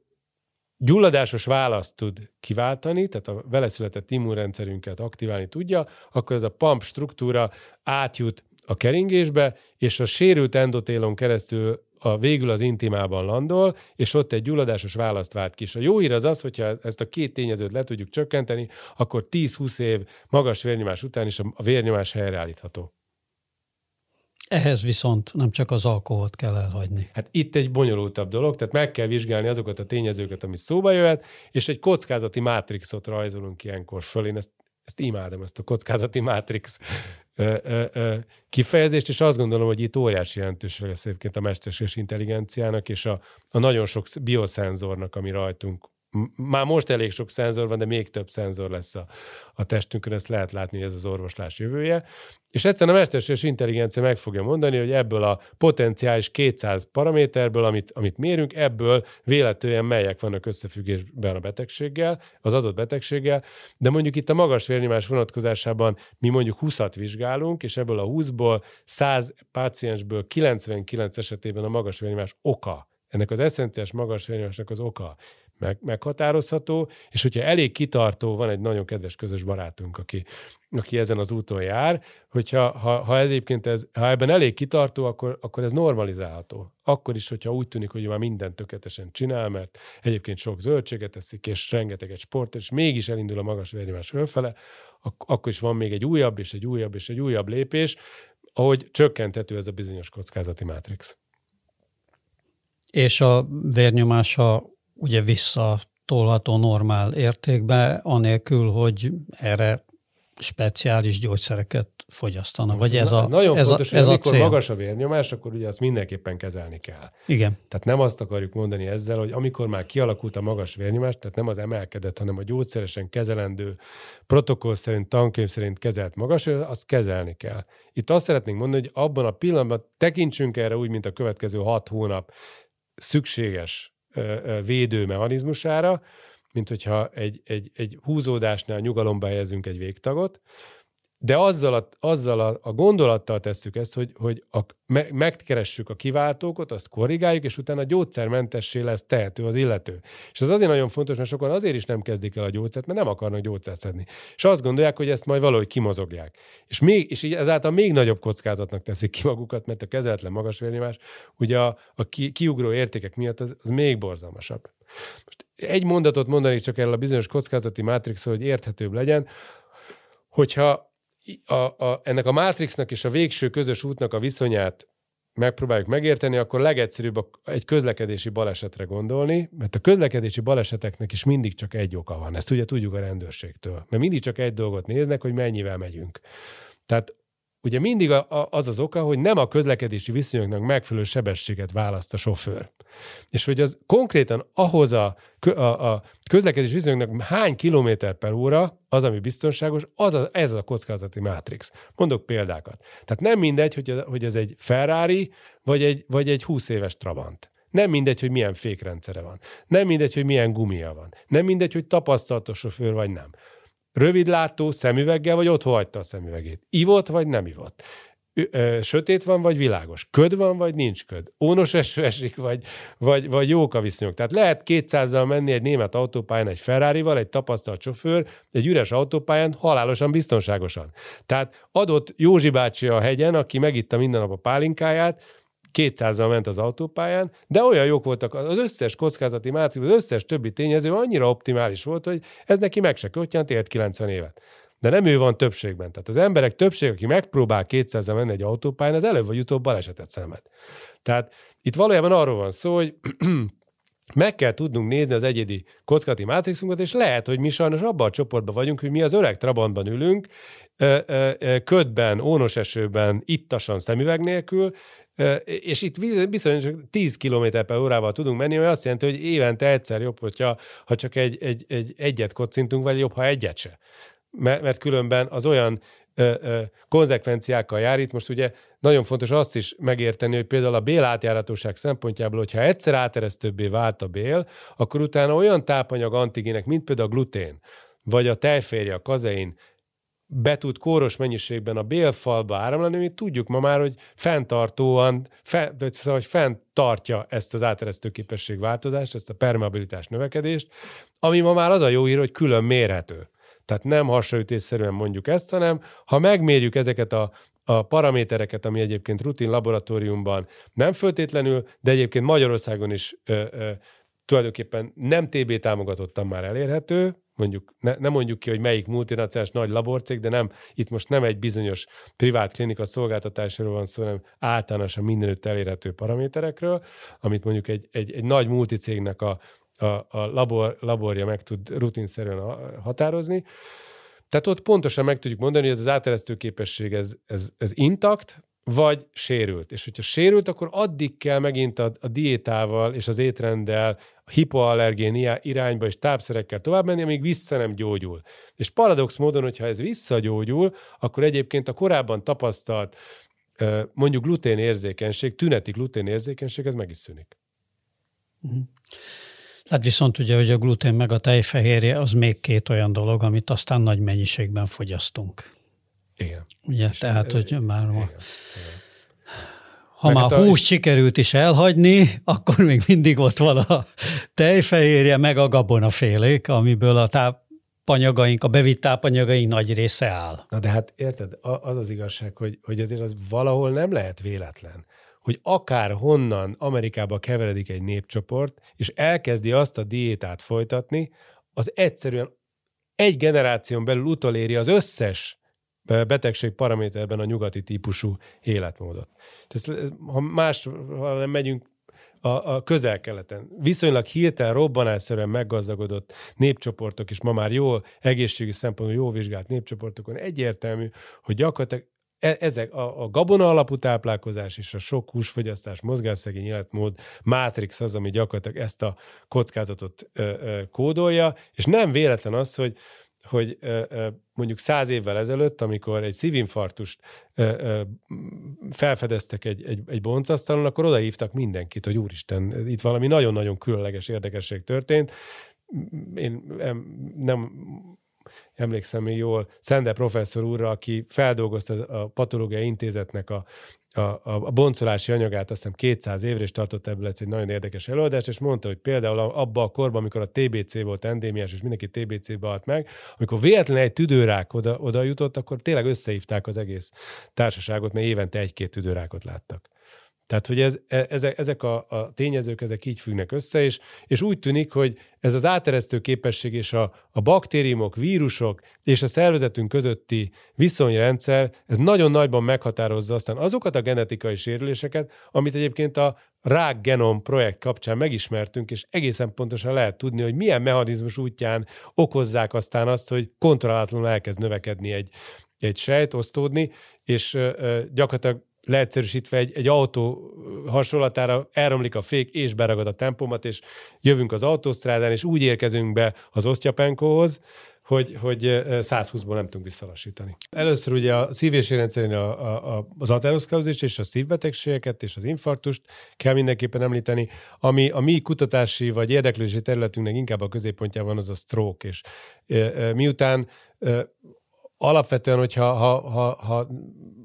gyulladásos választ tud kiváltani, tehát a vele született immunrendszerünket aktiválni tudja, akkor ez a pump struktúra átjut a keringésbe, és a sérült endotélon keresztül a végül az intimában landol, és ott egy gyulladásos választ vált ki. És a jó hír az az, hogyha ezt a két tényezőt le tudjuk csökkenteni, akkor 10-20 év magas vérnyomás után is a vérnyomás helyreállítható. Ehhez viszont nem csak az alkoholt kell elhagyni. Hát itt egy bonyolultabb dolog, tehát meg kell vizsgálni azokat a tényezőket, ami szóba jöhet, és egy kockázati mátrixot rajzolunk ilyenkor föl. Én ezt, ezt imádom, ezt a kockázati mátrix ö, kifejezést, és azt gondolom, hogy itt óriási jelentőség lesz egyébként a mesterséges intelligenciának és a, a nagyon sok bioszenzornak, ami rajtunk már most elég sok szenzor van, de még több szenzor lesz a, a testünkön, ezt lehet látni, hogy ez az orvoslás jövője. És egyszerűen a mesterséges intelligencia meg fogja mondani, hogy ebből a potenciális 200 paraméterből, amit, amit mérünk, ebből véletlenül melyek vannak összefüggésben a betegséggel, az adott betegséggel, de mondjuk itt a magas vérnyomás vonatkozásában mi mondjuk 20-at vizsgálunk, és ebből a 20-ból 100 páciensből 99 esetében a magas vérnyomás oka. Ennek az eszenciás magas vérnyomásnak az oka meg, meghatározható, és hogyha elég kitartó, van egy nagyon kedves közös barátunk, aki, aki ezen az úton jár, hogyha ha, ha ez egyébként ez, ha ebben elég kitartó, akkor, akkor ez normalizálható. Akkor is, hogyha úgy tűnik, hogy már mindent tökéletesen csinál, mert egyébként sok zöldséget eszik, és rengeteget sport, és mégis elindul a magas vérnyomás fölfele, ak- akkor is van még egy újabb, és egy újabb, és egy újabb lépés, ahogy csökkenthető ez a bizonyos kockázati mátrix. És a vérnyomása ugye visszatolható normál értékbe, anélkül, hogy erre speciális gyógyszereket fogyasztanak. Vagy ez, a, ez nagyon ez fontos, a, ez hogy a cél. magas a vérnyomás, akkor ugye azt mindenképpen kezelni kell. Igen. Tehát nem azt akarjuk mondani ezzel, hogy amikor már kialakult a magas vérnyomás, tehát nem az emelkedett, hanem a gyógyszeresen kezelendő, protokoll szerint, tankönyv szerint kezelt magas, azt kezelni kell. Itt azt szeretnénk mondani, hogy abban a pillanatban tekintsünk erre úgy, mint a következő hat hónap szükséges védő mechanizmusára, mint hogyha egy, egy, egy húzódásnál nyugalomba helyezünk egy végtagot, de azzal a, azzal a, a gondolattal tesszük ezt, hogy, hogy a, me, megkeressük a kiváltókat, azt korrigáljuk, és utána gyógyszermentessé lesz tehető az illető. És ez azért nagyon fontos, mert sokan azért is nem kezdik el a gyógyszert, mert nem akarnak gyógyszert szedni. És azt gondolják, hogy ezt majd valahogy kimozogják. És, még, és így ezáltal még nagyobb kockázatnak teszik ki magukat, mert a kezeletlen magas vérnyomás, ugye a, a ki, kiugró értékek miatt az, az még borzalmasabb. Most egy mondatot mondanék csak erről a bizonyos kockázati mátrixról, hogy érthetőbb legyen, hogyha a, a, ennek a Matrixnak és a végső közös útnak a viszonyát megpróbáljuk megérteni, akkor legegyszerűbb egy közlekedési balesetre gondolni, mert a közlekedési baleseteknek is mindig csak egy oka van. Ezt ugye tudjuk a rendőrségtől. Mert mindig csak egy dolgot néznek, hogy mennyivel megyünk. Tehát ugye mindig a, a, az az oka, hogy nem a közlekedési viszonyoknak megfelelő sebességet választ a sofőr. És hogy az konkrétan ahhoz a, a, a közlekedési viszonyoknak hány kilométer per óra az, ami biztonságos, az a, ez a kockázati mátrix. Mondok példákat. Tehát nem mindegy, hogy, hogy ez egy Ferrari, vagy egy, vagy egy 20 éves Trabant. Nem mindegy, hogy milyen fékrendszere van. Nem mindegy, hogy milyen gumia van. Nem mindegy, hogy tapasztalatos sofőr vagy nem. Rövidlátó, szemüveggel, vagy ott hagyta a szemüvegét. Ivott, vagy nem ivott. Sötét van, vagy világos? Köd van, vagy nincs köd? Ónos eső esik, vagy, vagy, vagy jók a viszonyok? Tehát lehet 200-zal menni egy német autópályán egy Ferrari-val, egy tapasztalt sofőr, egy üres autópályán halálosan biztonságosan. Tehát adott Józsi bácsi a hegyen, aki megitta minden nap a pálinkáját, 200-al ment az autópályán, de olyan jók voltak, az összes kockázati mátrix, az összes többi tényező annyira optimális volt, hogy ez neki meg se köttyant, élt 90 évet. De nem ő van többségben. Tehát az emberek többség, aki megpróbál 200 menni egy autópályán, az előbb vagy utóbb balesetet szenved. Tehát itt valójában arról van szó, hogy meg kell tudnunk nézni az egyedi kockázati mátrixunkat, és lehet, hogy mi sajnos abban a csoportban vagyunk, hogy mi az öreg Trabantban ülünk, ködben, ónos esőben, ittasan szemüveg nélkül, és itt bizony csak 10 km per órával tudunk menni, ami azt jelenti, hogy évente egyszer jobb, hogyha, ha csak egy, egy, egy egyet kocintunk, vagy jobb, ha egyet se. Mert, mert különben az olyan ö, ö, konzekvenciákkal jár. Itt most ugye nagyon fontos azt is megérteni, hogy például a bél átjáratóság szempontjából, hogyha egyszer áteresztőbbé vált a bél, akkor utána olyan tápanyag antigének, mint például a glutén, vagy a tejférje, a kazein be tud kóros mennyiségben a bélfalba áramlani, mi tudjuk ma már, hogy fenntartóan, fe, szóval, hogy fenntartja ezt az áteresztő képesség változást, ezt a permeabilitás növekedést, ami ma már az a jó hír, hogy külön mérhető. Tehát nem hasonlítésszerűen mondjuk ezt, hanem ha megmérjük ezeket a, a paramétereket, ami egyébként rutin laboratóriumban nem föltétlenül, de egyébként Magyarországon is ö, ö, tulajdonképpen nem TB támogatottan már elérhető, mondjuk ne, nem mondjuk ki, hogy melyik multinacionális nagy laborcég, de nem, itt most nem egy bizonyos privát klinika szolgáltatásról van szó, hanem általánosan mindenütt elérhető paraméterekről, amit mondjuk egy, egy, egy nagy multicégnek a, a, a labor, laborja meg tud rutinszerűen határozni. Tehát ott pontosan meg tudjuk mondani, hogy ez az áteresztő képesség, ez, ez, ez intakt, vagy sérült. És hogyha sérült, akkor addig kell megint a, a diétával és az étrenddel, a hipoallergén irányba és tápszerekkel tovább menni, amíg vissza nem gyógyul. És paradox módon, hogyha ez visszagyógyul, akkor egyébként a korábban tapasztalt mondjuk gluténérzékenység, tüneti gluténérzékenység, ez meg is szűnik. Uh-huh. Hát viszont ugye, hogy a glutén meg a tejfehérje, az még két olyan dolog, amit aztán nagy mennyiségben fogyasztunk. Igen. Ugye, És tehát, ez, hogy már igen, ma... Igen. Ha Meg már hát húst sikerült is elhagyni, akkor még mindig ott van a tejfehérje, meg a gabonafélék, amiből a tápanyagaink, a bevitt tápanyagaink nagy része áll. Na de hát érted, az az igazság, hogy, hogy azért az valahol nem lehet véletlen hogy akár honnan Amerikába keveredik egy népcsoport, és elkezdi azt a diétát folytatni, az egyszerűen egy generáción belül utoléri az összes betegség paraméterben a nyugati típusú életmódot. Tehát, ha más, ha nem megyünk a, a közel-keleten. Viszonylag hirtelen, robbanásszerűen meggazdagodott népcsoportok, és ma már jól, egészségügyi szempontból jó vizsgált népcsoportokon egyértelmű, hogy gyakorlatilag ezek a, a gabona alapú táplálkozás és a sok húsfogyasztás, mozgásszegény életmód, mátrix az, ami gyakorlatilag ezt a kockázatot ö, ö, kódolja, és nem véletlen az, hogy hogy mondjuk száz évvel ezelőtt, amikor egy szívinfarktust felfedeztek egy, egy, egy boncasztalon, akkor odahívtak mindenkit, hogy úristen, itt valami nagyon-nagyon különleges érdekesség történt. Én nem emlékszem még jól, Szende professzor úrra, aki feldolgozta a patológiai intézetnek a, a, a boncolási anyagát, azt hiszem 200 évre, és tartott ebből egy nagyon érdekes előadást, és mondta, hogy például abban a korban, amikor a TBC volt endémiás, és mindenki TBC-be halt meg, amikor véletlenül egy tüdőrák oda, oda jutott, akkor tényleg összehívták az egész társaságot, mert évente egy-két tüdőrákot láttak. Tehát, hogy ez, e, ezek, ezek a, a tényezők, ezek így függnek össze, és, és úgy tűnik, hogy ez az áteresztő képesség és a, a baktériumok, vírusok és a szervezetünk közötti viszonyrendszer, ez nagyon nagyban meghatározza aztán azokat a genetikai sérüléseket, amit egyébként a Rák Genom projekt kapcsán megismertünk, és egészen pontosan lehet tudni, hogy milyen mechanizmus útján okozzák aztán azt, hogy kontrollálatlanul elkezd növekedni egy, egy sejt, osztódni, és gyakorlatilag leegyszerűsítve egy, egy autó hasonlatára elromlik a fék, és beragad a tempomat, és jövünk az autósztrádán, és úgy érkezünk be az osztyapenkóhoz, hogy, hogy 120-ból nem tudunk visszalassítani. Először ugye a szív- és a, a, a, az ateroszklerózist és a szívbetegségeket és az infarktust kell mindenképpen említeni, ami a mi kutatási vagy érdeklődési területünknek inkább a középpontjában az a stroke, és miután alapvetően, hogyha ha, ha, ha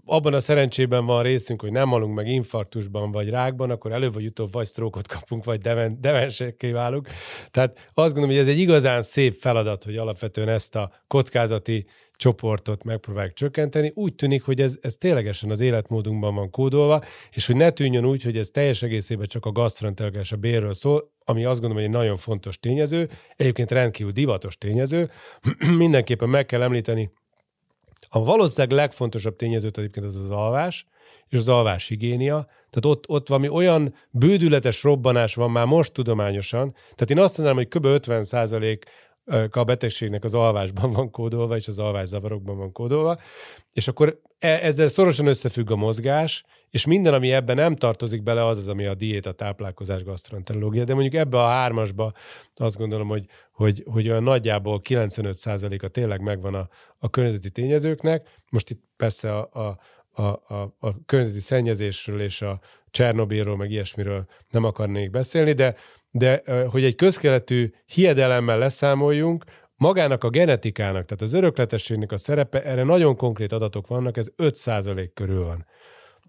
abban a szerencsében van részünk, hogy nem halunk meg infarktusban vagy rákban, akkor előbb vagy utóbb vagy sztrókot kapunk, vagy demen, demensekké válunk. Tehát azt gondolom, hogy ez egy igazán szép feladat, hogy alapvetően ezt a kockázati csoportot megpróbáljuk csökkenteni. Úgy tűnik, hogy ez, ez ténylegesen az életmódunkban van kódolva, és hogy ne tűnjön úgy, hogy ez teljes egészében csak a gasztrontelgás a bérről szól, ami azt gondolom, hogy egy nagyon fontos tényező, egyébként rendkívül divatos tényező. Mindenképpen meg kell említeni a valószínűleg legfontosabb tényezőt egyébként az az alvás, és az alvás higiénia. Tehát ott, ott valami olyan bődületes robbanás van már most tudományosan. Tehát én azt mondanám, hogy kb. 50 a betegségnek az alvásban van kódolva, és az alvászavarokban van kódolva, és akkor e, ezzel szorosan összefügg a mozgás, és minden, ami ebben nem tartozik bele, az az, ami a diéta, táplálkozás, gasztronterológia. De mondjuk ebbe a hármasba azt gondolom, hogy, hogy, hogy olyan nagyjából 95%-a tényleg megvan a, a környezeti tényezőknek. Most itt persze a, a a, a, a környezeti szennyezésről és a Csernobilról, meg ilyesmiről nem akarnék beszélni, de de hogy egy közkeletű hiedelemmel leszámoljunk, magának a genetikának, tehát az örökletességnek a szerepe, erre nagyon konkrét adatok vannak, ez 5% körül van.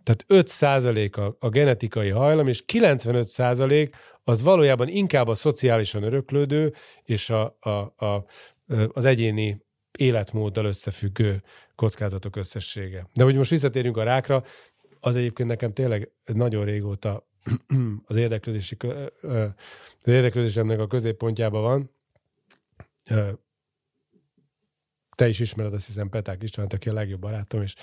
Tehát 5% a, a genetikai hajlam, és 95% az valójában inkább a szociálisan öröklődő és a, a, a, az egyéni életmóddal összefüggő kockázatok összessége. De hogy most visszatérjünk a rákra, az egyébként nekem tényleg nagyon régóta az érdeklődési, az érdeklődésemnek a középpontjában van. Te is ismered, azt hiszem, Peták István, aki a legjobb barátom, és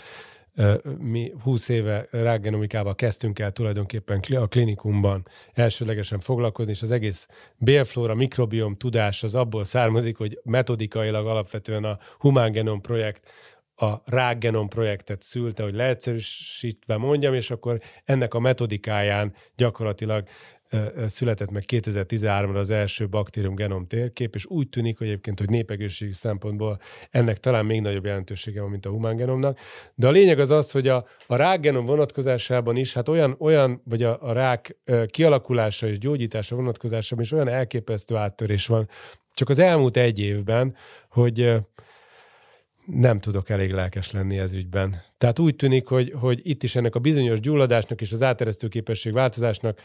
mi 20 éve rágenomikával kezdtünk el tulajdonképpen a klinikumban elsőlegesen foglalkozni, és az egész bélflóra, mikrobiom tudás az abból származik, hogy metodikailag alapvetően a Human Genome projekt a rákgenom projektet szülte, hogy leegyszerűsítve mondjam, és akkor ennek a metodikáján gyakorlatilag született meg 2013-ra az első baktérium genom térkép, és úgy tűnik, hogy egyébként, hogy népegészségi szempontból ennek talán még nagyobb jelentősége van, mint a humán genomnak. De a lényeg az az, hogy a, a rákgenom vonatkozásában is, hát olyan, olyan vagy a, a rák kialakulása és gyógyítása vonatkozásában is olyan elképesztő áttörés van, csak az elmúlt egy évben, hogy nem tudok elég lelkes lenni ez ügyben. Tehát úgy tűnik, hogy, hogy itt is ennek a bizonyos gyulladásnak és az áteresztő képesség változásnak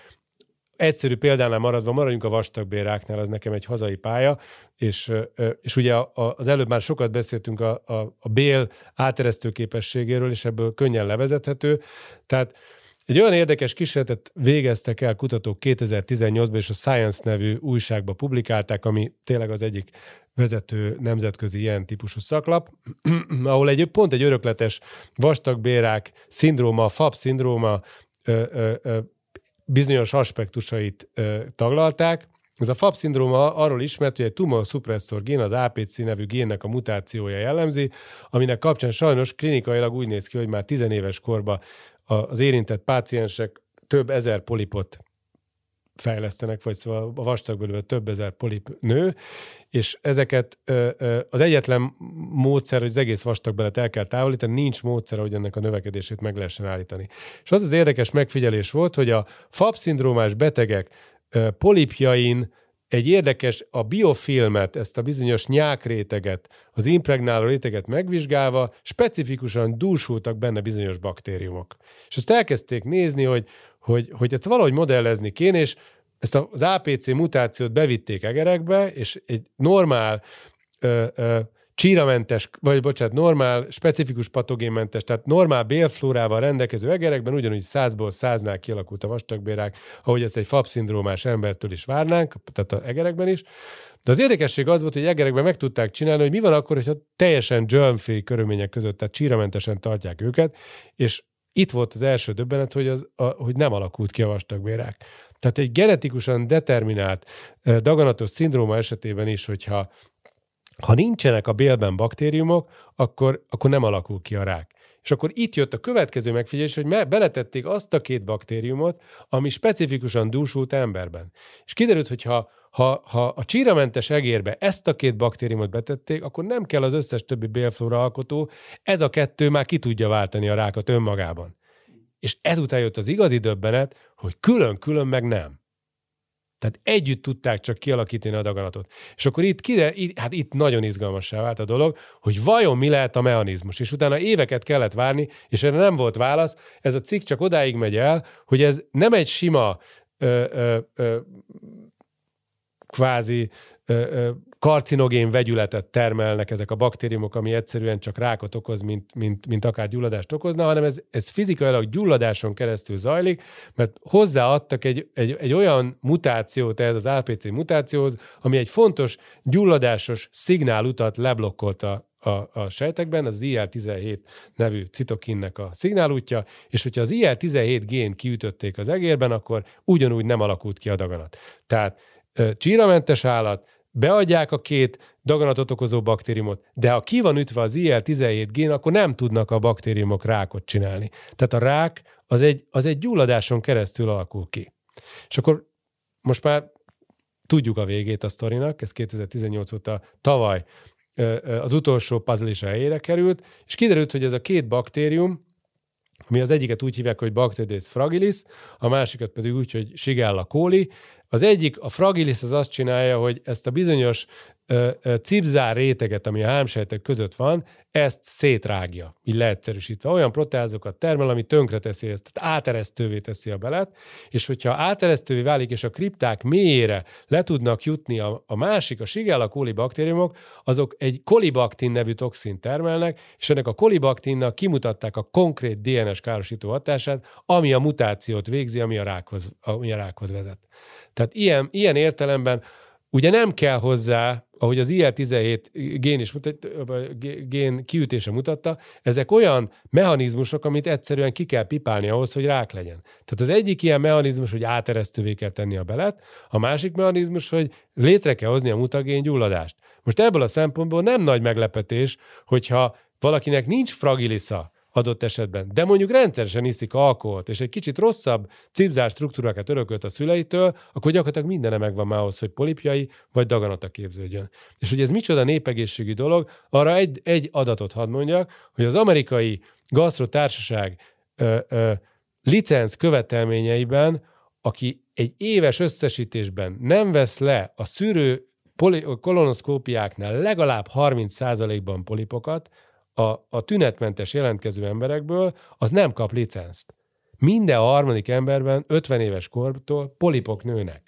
egyszerű példánál maradva, maradjunk a vastagbéráknál, az nekem egy hazai pálya, és, és ugye az előbb már sokat beszéltünk a, a, a bél áteresztő képességéről, és ebből könnyen levezethető. Tehát egy olyan érdekes kísérletet végeztek el kutatók 2018-ban, és a Science nevű újságba publikálták, ami tényleg az egyik vezető nemzetközi ilyen típusú szaklap, ahol egy pont egy örökletes vastagbérák szindróma, FAP szindróma bizonyos aspektusait ö, taglalták. Ez a FAP szindróma arról ismert, hogy egy tumor szupresszor gén, az APC nevű génnek a mutációja jellemzi, aminek kapcsán sajnos klinikailag úgy néz ki, hogy már tizenéves korban az érintett páciensek több ezer polipot fejlesztenek, vagy szóval a vastagbőrben több ezer polip nő, és ezeket az egyetlen módszer, hogy az egész vastagbelet el kell távolítani, nincs módszer, hogy ennek a növekedését meg lehessen állítani. És az az érdekes megfigyelés volt, hogy a FAP-szindrómás betegek polipjain egy érdekes, a biofilmet, ezt a bizonyos nyákréteget, az impregnáló réteget megvizsgálva, specifikusan dúsultak benne bizonyos baktériumok. És azt elkezdték nézni, hogy, hogy, hogy ezt valahogy modellezni kéne, és ezt az APC mutációt bevitték egerekbe, és egy normál ö, ö, csíramentes, vagy bocsánat, normál, specifikus patogénmentes, tehát normál bélflórával rendelkező egerekben ugyanúgy százból száznál kialakult a vastagbérák, ahogy ezt egy FAP-szindrómás embertől is várnánk, tehát az egerekben is. De az érdekesség az volt, hogy egerekben meg tudták csinálni, hogy mi van akkor, hogyha teljesen germ-free körülmények között, tehát csíramentesen tartják őket, és itt volt az első döbbenet, hogy, az, a, hogy nem alakult ki a vastagbérák. Tehát egy genetikusan determinált daganatos szindróma esetében is, hogyha ha nincsenek a bélben baktériumok, akkor, akkor nem alakul ki a rák. És akkor itt jött a következő megfigyelés, hogy beletették azt a két baktériumot, ami specifikusan dúsult emberben. És kiderült, hogy ha, ha, ha a csíramentes egérbe ezt a két baktériumot betették, akkor nem kell az összes többi bélflóra alkotó, ez a kettő már ki tudja váltani a rákot önmagában. És ezután jött az igazi döbbenet, hogy külön-külön meg nem. Tehát együtt tudták csak kialakítani a daganatot. És akkor itt, kide, itt, hát itt nagyon izgalmassá vált a dolog, hogy vajon mi lehet a mechanizmus. És utána éveket kellett várni, és erre nem volt válasz. Ez a cikk csak odáig megy el, hogy ez nem egy sima ö, ö, ö, kvázi karcinogén vegyületet termelnek ezek a baktériumok, ami egyszerűen csak rákot okoz, mint, mint, mint akár gyulladást okozna, hanem ez, ez fizikailag gyulladáson keresztül zajlik, mert hozzáadtak egy, egy, egy olyan mutációt ez az APC mutációhoz, ami egy fontos gyulladásos szignálutat leblokkolta a, a sejtekben, az IL-17 nevű citokinnek a szignálútja, és hogyha az IL-17 gén kiütötték az egérben, akkor ugyanúgy nem alakult ki a daganat. Tehát csíramentes állat, beadják a két daganatot okozó baktériumot, de ha ki van ütve az IL-17 gén, akkor nem tudnak a baktériumok rákot csinálni. Tehát a rák az egy, az egy gyulladáson keresztül alakul ki. És akkor most már tudjuk a végét a sztorinak, ez 2018 óta tavaly az utolsó puzzle is helyére került, és kiderült, hogy ez a két baktérium, mi az egyiket úgy hívják, hogy Bacteroides fragilis, a másikat pedig úgy, hogy Shigella coli, az egyik, a fragilis az azt csinálja, hogy ezt a bizonyos cipzár réteget, ami a hámsejtek között van, ezt szétrágja, így leegyszerűsítve. Olyan proteázokat termel, ami tönkreteszi ezt, tehát áteresztővé teszi a belet, és hogyha áteresztővé válik, és a kripták mélyére le tudnak jutni a, a másik, a Shigella coli baktériumok, azok egy kolibaktin nevű toxin termelnek, és ennek a kolibaktinnak kimutatták a konkrét DNS károsító hatását, ami a mutációt végzi, ami a rákhoz, ami a rákhoz vezet. Tehát ilyen, ilyen értelemben ugye nem kell hozzá, ahogy az IL-17 gén is mutat, gén kiütése mutatta, ezek olyan mechanizmusok, amit egyszerűen ki kell pipálni ahhoz, hogy rák legyen. Tehát az egyik ilyen mechanizmus, hogy áteresztővé kell tenni a belet, a másik mechanizmus, hogy létre kell hozni a mutagén gyulladást. Most ebből a szempontból nem nagy meglepetés, hogyha valakinek nincs fragilisza, adott esetben. De mondjuk rendszeresen iszik alkoholt, és egy kicsit rosszabb cipzár struktúrákat örökölt a szüleitől, akkor gyakorlatilag mindene megvan már ahhoz, hogy polipjai vagy daganata képződjön. És hogy ez micsoda népegészségi dolog, arra egy, egy adatot hadd mondjak, hogy az amerikai gasztrotársaság ö, licenc követelményeiben, aki egy éves összesítésben nem vesz le a szűrő kolonoszkópiáknál legalább 30%-ban polipokat, a, a tünetmentes jelentkező emberekből, az nem kap licenszt. Minden a harmadik emberben 50 éves kortól polipok nőnek.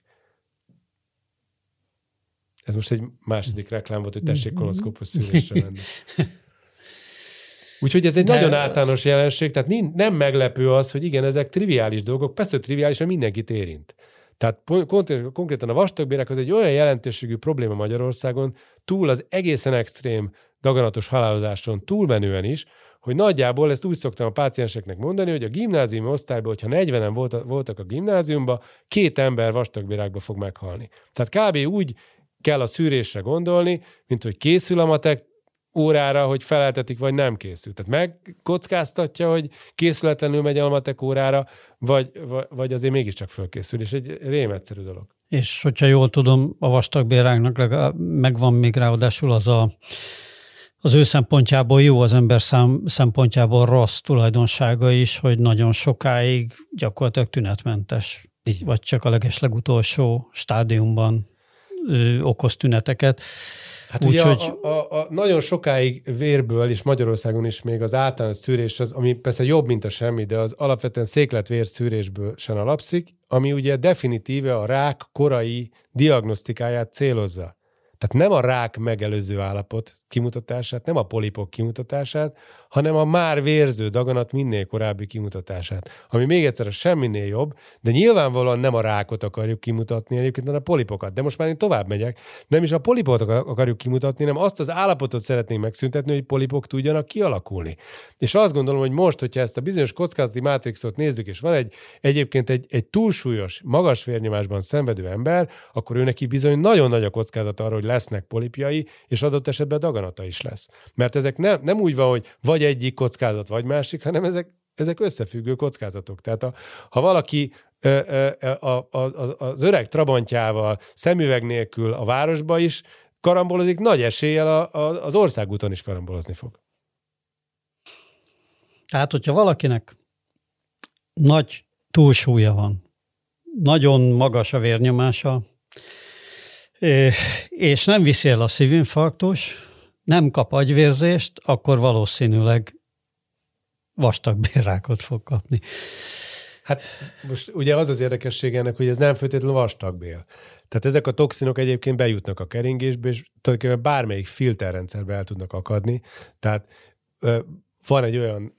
Ez most egy második reklám volt, hogy tessék koloszkópos szűrésre menni. Úgyhogy ez egy De nagyon általános jelenség, tehát nem meglepő az, hogy igen, ezek triviális dolgok, persze triviális, mert mindenkit érint. Tehát konkrétan a vastagbérek az egy olyan jelentőségű probléma Magyarországon, túl az egészen extrém daganatos halálozáson túlmenően is, hogy nagyjából ezt úgy szoktam a pácienseknek mondani, hogy a gimnázium osztályban, hogyha 40-en voltak a gimnáziumban, két ember vastagbérákba fog meghalni. Tehát kb. úgy kell a szűrésre gondolni, mint hogy készül a matek órára, hogy feleltetik, vagy nem készül. Tehát megkockáztatja, hogy készületlenül megy a matek órára, vagy, vagy azért mégiscsak fölkészül, és egy rém egyszerű dolog. És hogyha jól tudom, a vastagbéráknak megvan még ráadásul az a az ő szempontjából jó, az ember szám, szempontjából rossz tulajdonsága is, hogy nagyon sokáig gyakorlatilag tünetmentes. Így. Vagy csak a leges legutolsó stádiumban ö, okoz tüneteket. Hát Úgy, ugye hogy... a, a, a, nagyon sokáig vérből, és Magyarországon is még az általános szűrés, az, ami persze jobb, mint a semmi, de az alapvetően székletvér szűrésből sem alapszik, ami ugye definitíve a rák korai diagnosztikáját célozza. Tehát nem a rák megelőző állapot kimutatását, nem a polipok kimutatását, hanem a már vérző daganat minél korábbi kimutatását. Ami még egyszer a semminél jobb, de nyilvánvalóan nem a rákot akarjuk kimutatni, egyébként hanem a polipokat. De most már én tovább megyek, nem is a polipot akarjuk kimutatni, hanem azt az állapotot szeretnénk megszüntetni, hogy polipok tudjanak kialakulni. És azt gondolom, hogy most, hogyha ezt a bizonyos kockázati mátrixot nézzük, és van egy egyébként egy, egy túlsúlyos, magas vérnyomásban szenvedő ember, akkor ő neki bizony nagyon nagy a kockázat arra, hogy lesznek polipjai, és adott esetben daganata is lesz. Mert ezek nem, nem úgy van, hogy vagy egyik kockázat, vagy másik, hanem ezek, ezek összefüggő kockázatok. Tehát a, ha valaki ö, a, a, az öreg trabantjával, szemüveg nélkül a városba is karambolozik, nagy eséllyel a, a, az országúton is karambolozni fog. Tehát, hogyha valakinek nagy túlsúlya van, nagyon magas a vérnyomása, és nem viszi a szívinfarktus, nem kap agyvérzést, akkor valószínűleg vastag bérrákot fog kapni. Hát most ugye az az érdekesség ennek, hogy ez nem feltétlenül vastagbél. Tehát ezek a toxinok egyébként bejutnak a keringésbe, és tulajdonképpen bármelyik filterrendszerbe el tudnak akadni. Tehát van egy olyan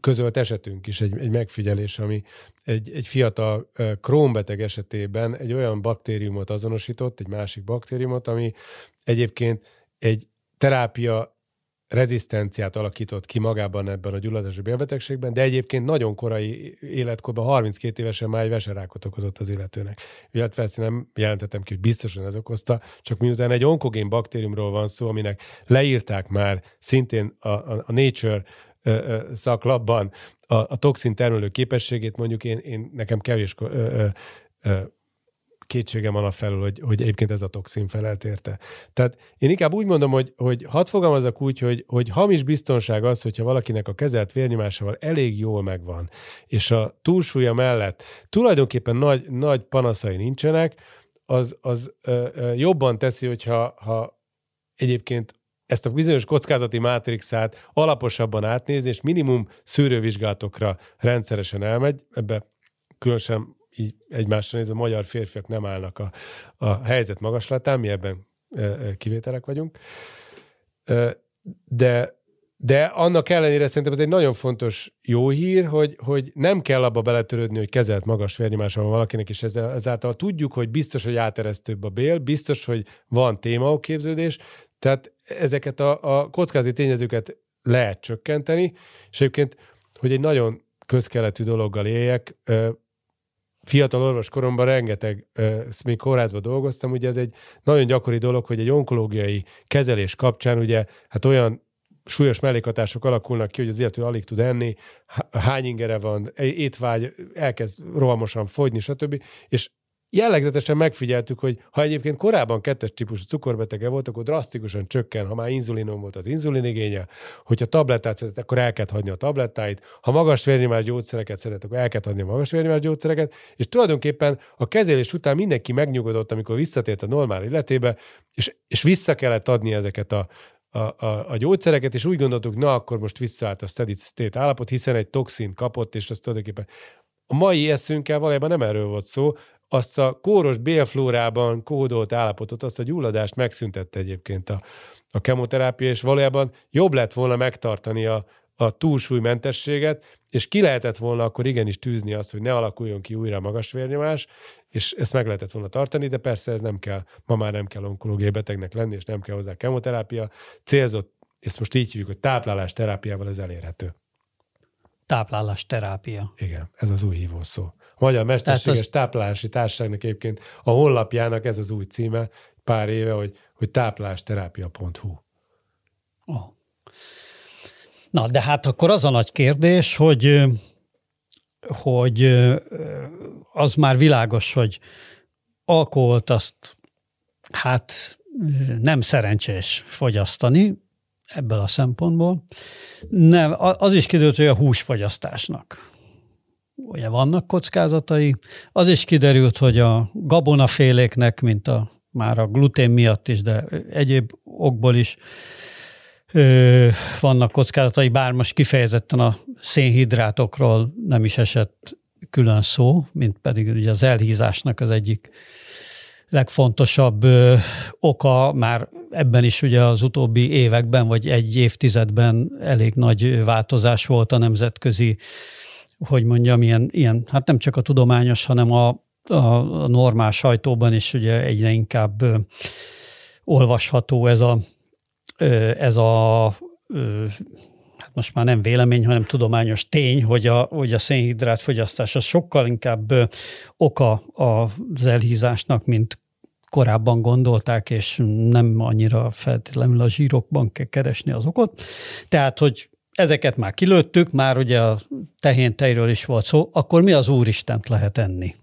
közölt esetünk is, egy, egy megfigyelés, ami egy, egy fiatal krónbeteg esetében egy olyan baktériumot azonosított, egy másik baktériumot, ami egyébként egy terápia rezisztenciát alakított ki magában ebben a gyulladási bélbetegségben, de egyébként nagyon korai életkorban, 32 évesen már egy veserákot okozott az illetőnek. Illetve ezt nem jelentettem ki, hogy biztosan ez okozta, csak miután egy onkogén baktériumról van szó, aminek leírták már szintén a, a, a Nature ö, ö, szaklapban a, a toxin termelő képességét, mondjuk én, én nekem kevés ö, ö, kétségem van a felül, hogy, hogy egyébként ez a toxin felelt érte. Tehát én inkább úgy mondom, hogy, hogy hadd fogalmazok úgy, hogy, hogy hamis biztonság az, hogyha valakinek a kezelt vérnyomásával elég jól megvan, és a túlsúlya mellett tulajdonképpen nagy, nagy panaszai nincsenek, az, az ö, ö, jobban teszi, hogyha ha egyébként ezt a bizonyos kockázati mátrixát alaposabban átnézni, és minimum szűrővizsgálatokra rendszeresen elmegy, ebbe különösen így egymásra nézve magyar férfiak nem állnak a, a helyzet magaslatán, mi ebben kivételek vagyunk. De, de annak ellenére szerintem ez egy nagyon fontos jó hír, hogy, hogy nem kell abba beletörődni, hogy kezelt magas vérnyomása van valakinek, és ezzel, ezáltal tudjuk, hogy biztos, hogy áteresztőbb a bél, biztos, hogy van témaoképződés, tehát ezeket a, a kockázati tényezőket lehet csökkenteni, és egyébként, hogy egy nagyon közkeletű dologgal éljek, fiatal orvos koromban rengeteg, még kórházban dolgoztam, ugye ez egy nagyon gyakori dolog, hogy egy onkológiai kezelés kapcsán ugye hát olyan súlyos mellékhatások alakulnak ki, hogy az illető alig tud enni, hány ingere van, étvágy, elkezd rohamosan fogyni, stb. És jellegzetesen megfigyeltük, hogy ha egyébként korábban kettes típusú cukorbetege volt, akkor drasztikusan csökken, ha már inzulinom volt az inzulinigénye, hogyha tablettát szedett, akkor el kell hagyni a tablettáit, ha magas vérnyomás gyógyszereket szedett, akkor el kell hagyni a magas vérnyomás gyógyszereket, és tulajdonképpen a kezelés után mindenki megnyugodott, amikor visszatért a normál életébe, és, és vissza kellett adni ezeket a, a, a, a gyógyszereket, és úgy gondoltuk, na akkor most visszaállt a steady state állapot, hiszen egy toxin kapott, és azt tulajdonképpen a mai eszünkkel valójában nem erről volt szó, azt a kóros bélflórában kódolt állapotot, azt a gyulladást megszüntette egyébként a, a kemoterápia, és valójában jobb lett volna megtartani a, a túlsúlymentességet, és ki lehetett volna akkor igenis tűzni azt, hogy ne alakuljon ki újra magas vérnyomás, és ezt meg lehetett volna tartani, de persze ez nem kell, ma már nem kell onkológiai betegnek lenni, és nem kell hozzá kemoterápia. Célzott, ezt most így hívjuk, hogy táplálás terápiával ez elérhető. Táplálás terápia. Igen, ez az új hívószó. Magyar Mesterséges az... Táplálási Társaságnak egyébként a honlapjának ez az új címe pár éve, hogy, hogy táplásterapia.hu. Oh. Na, de hát akkor az a nagy kérdés, hogy, hogy az már világos, hogy alkoholt azt hát nem szerencsés fogyasztani ebből a szempontból. Nem, az is kiderült, hogy a húsfogyasztásnak ugye vannak kockázatai. Az is kiderült, hogy a gabonaféléknek, mint a már a glutén miatt is, de egyéb okból is ö, vannak kockázatai, bár most kifejezetten a szénhidrátokról nem is esett külön szó, mint pedig ugye az elhízásnak az egyik legfontosabb ö, oka már ebben is ugye az utóbbi években, vagy egy évtizedben elég nagy változás volt a nemzetközi, hogy mondjam, ilyen, ilyen hát nem csak a tudományos, hanem a, a, a normál sajtóban is ugye egyre inkább ö, olvasható ez a, ö, ez a ö, hát most már nem vélemény, hanem tudományos tény, hogy a, hogy a szénhidrát fogyasztás az sokkal inkább ö, oka az elhízásnak, mint korábban gondolták, és nem annyira feltétlenül a zsírokban kell keresni az okot. Tehát, hogy ezeket már kilőttük, már ugye a tehén tejről is volt szó, akkor mi az Úristent lehet enni?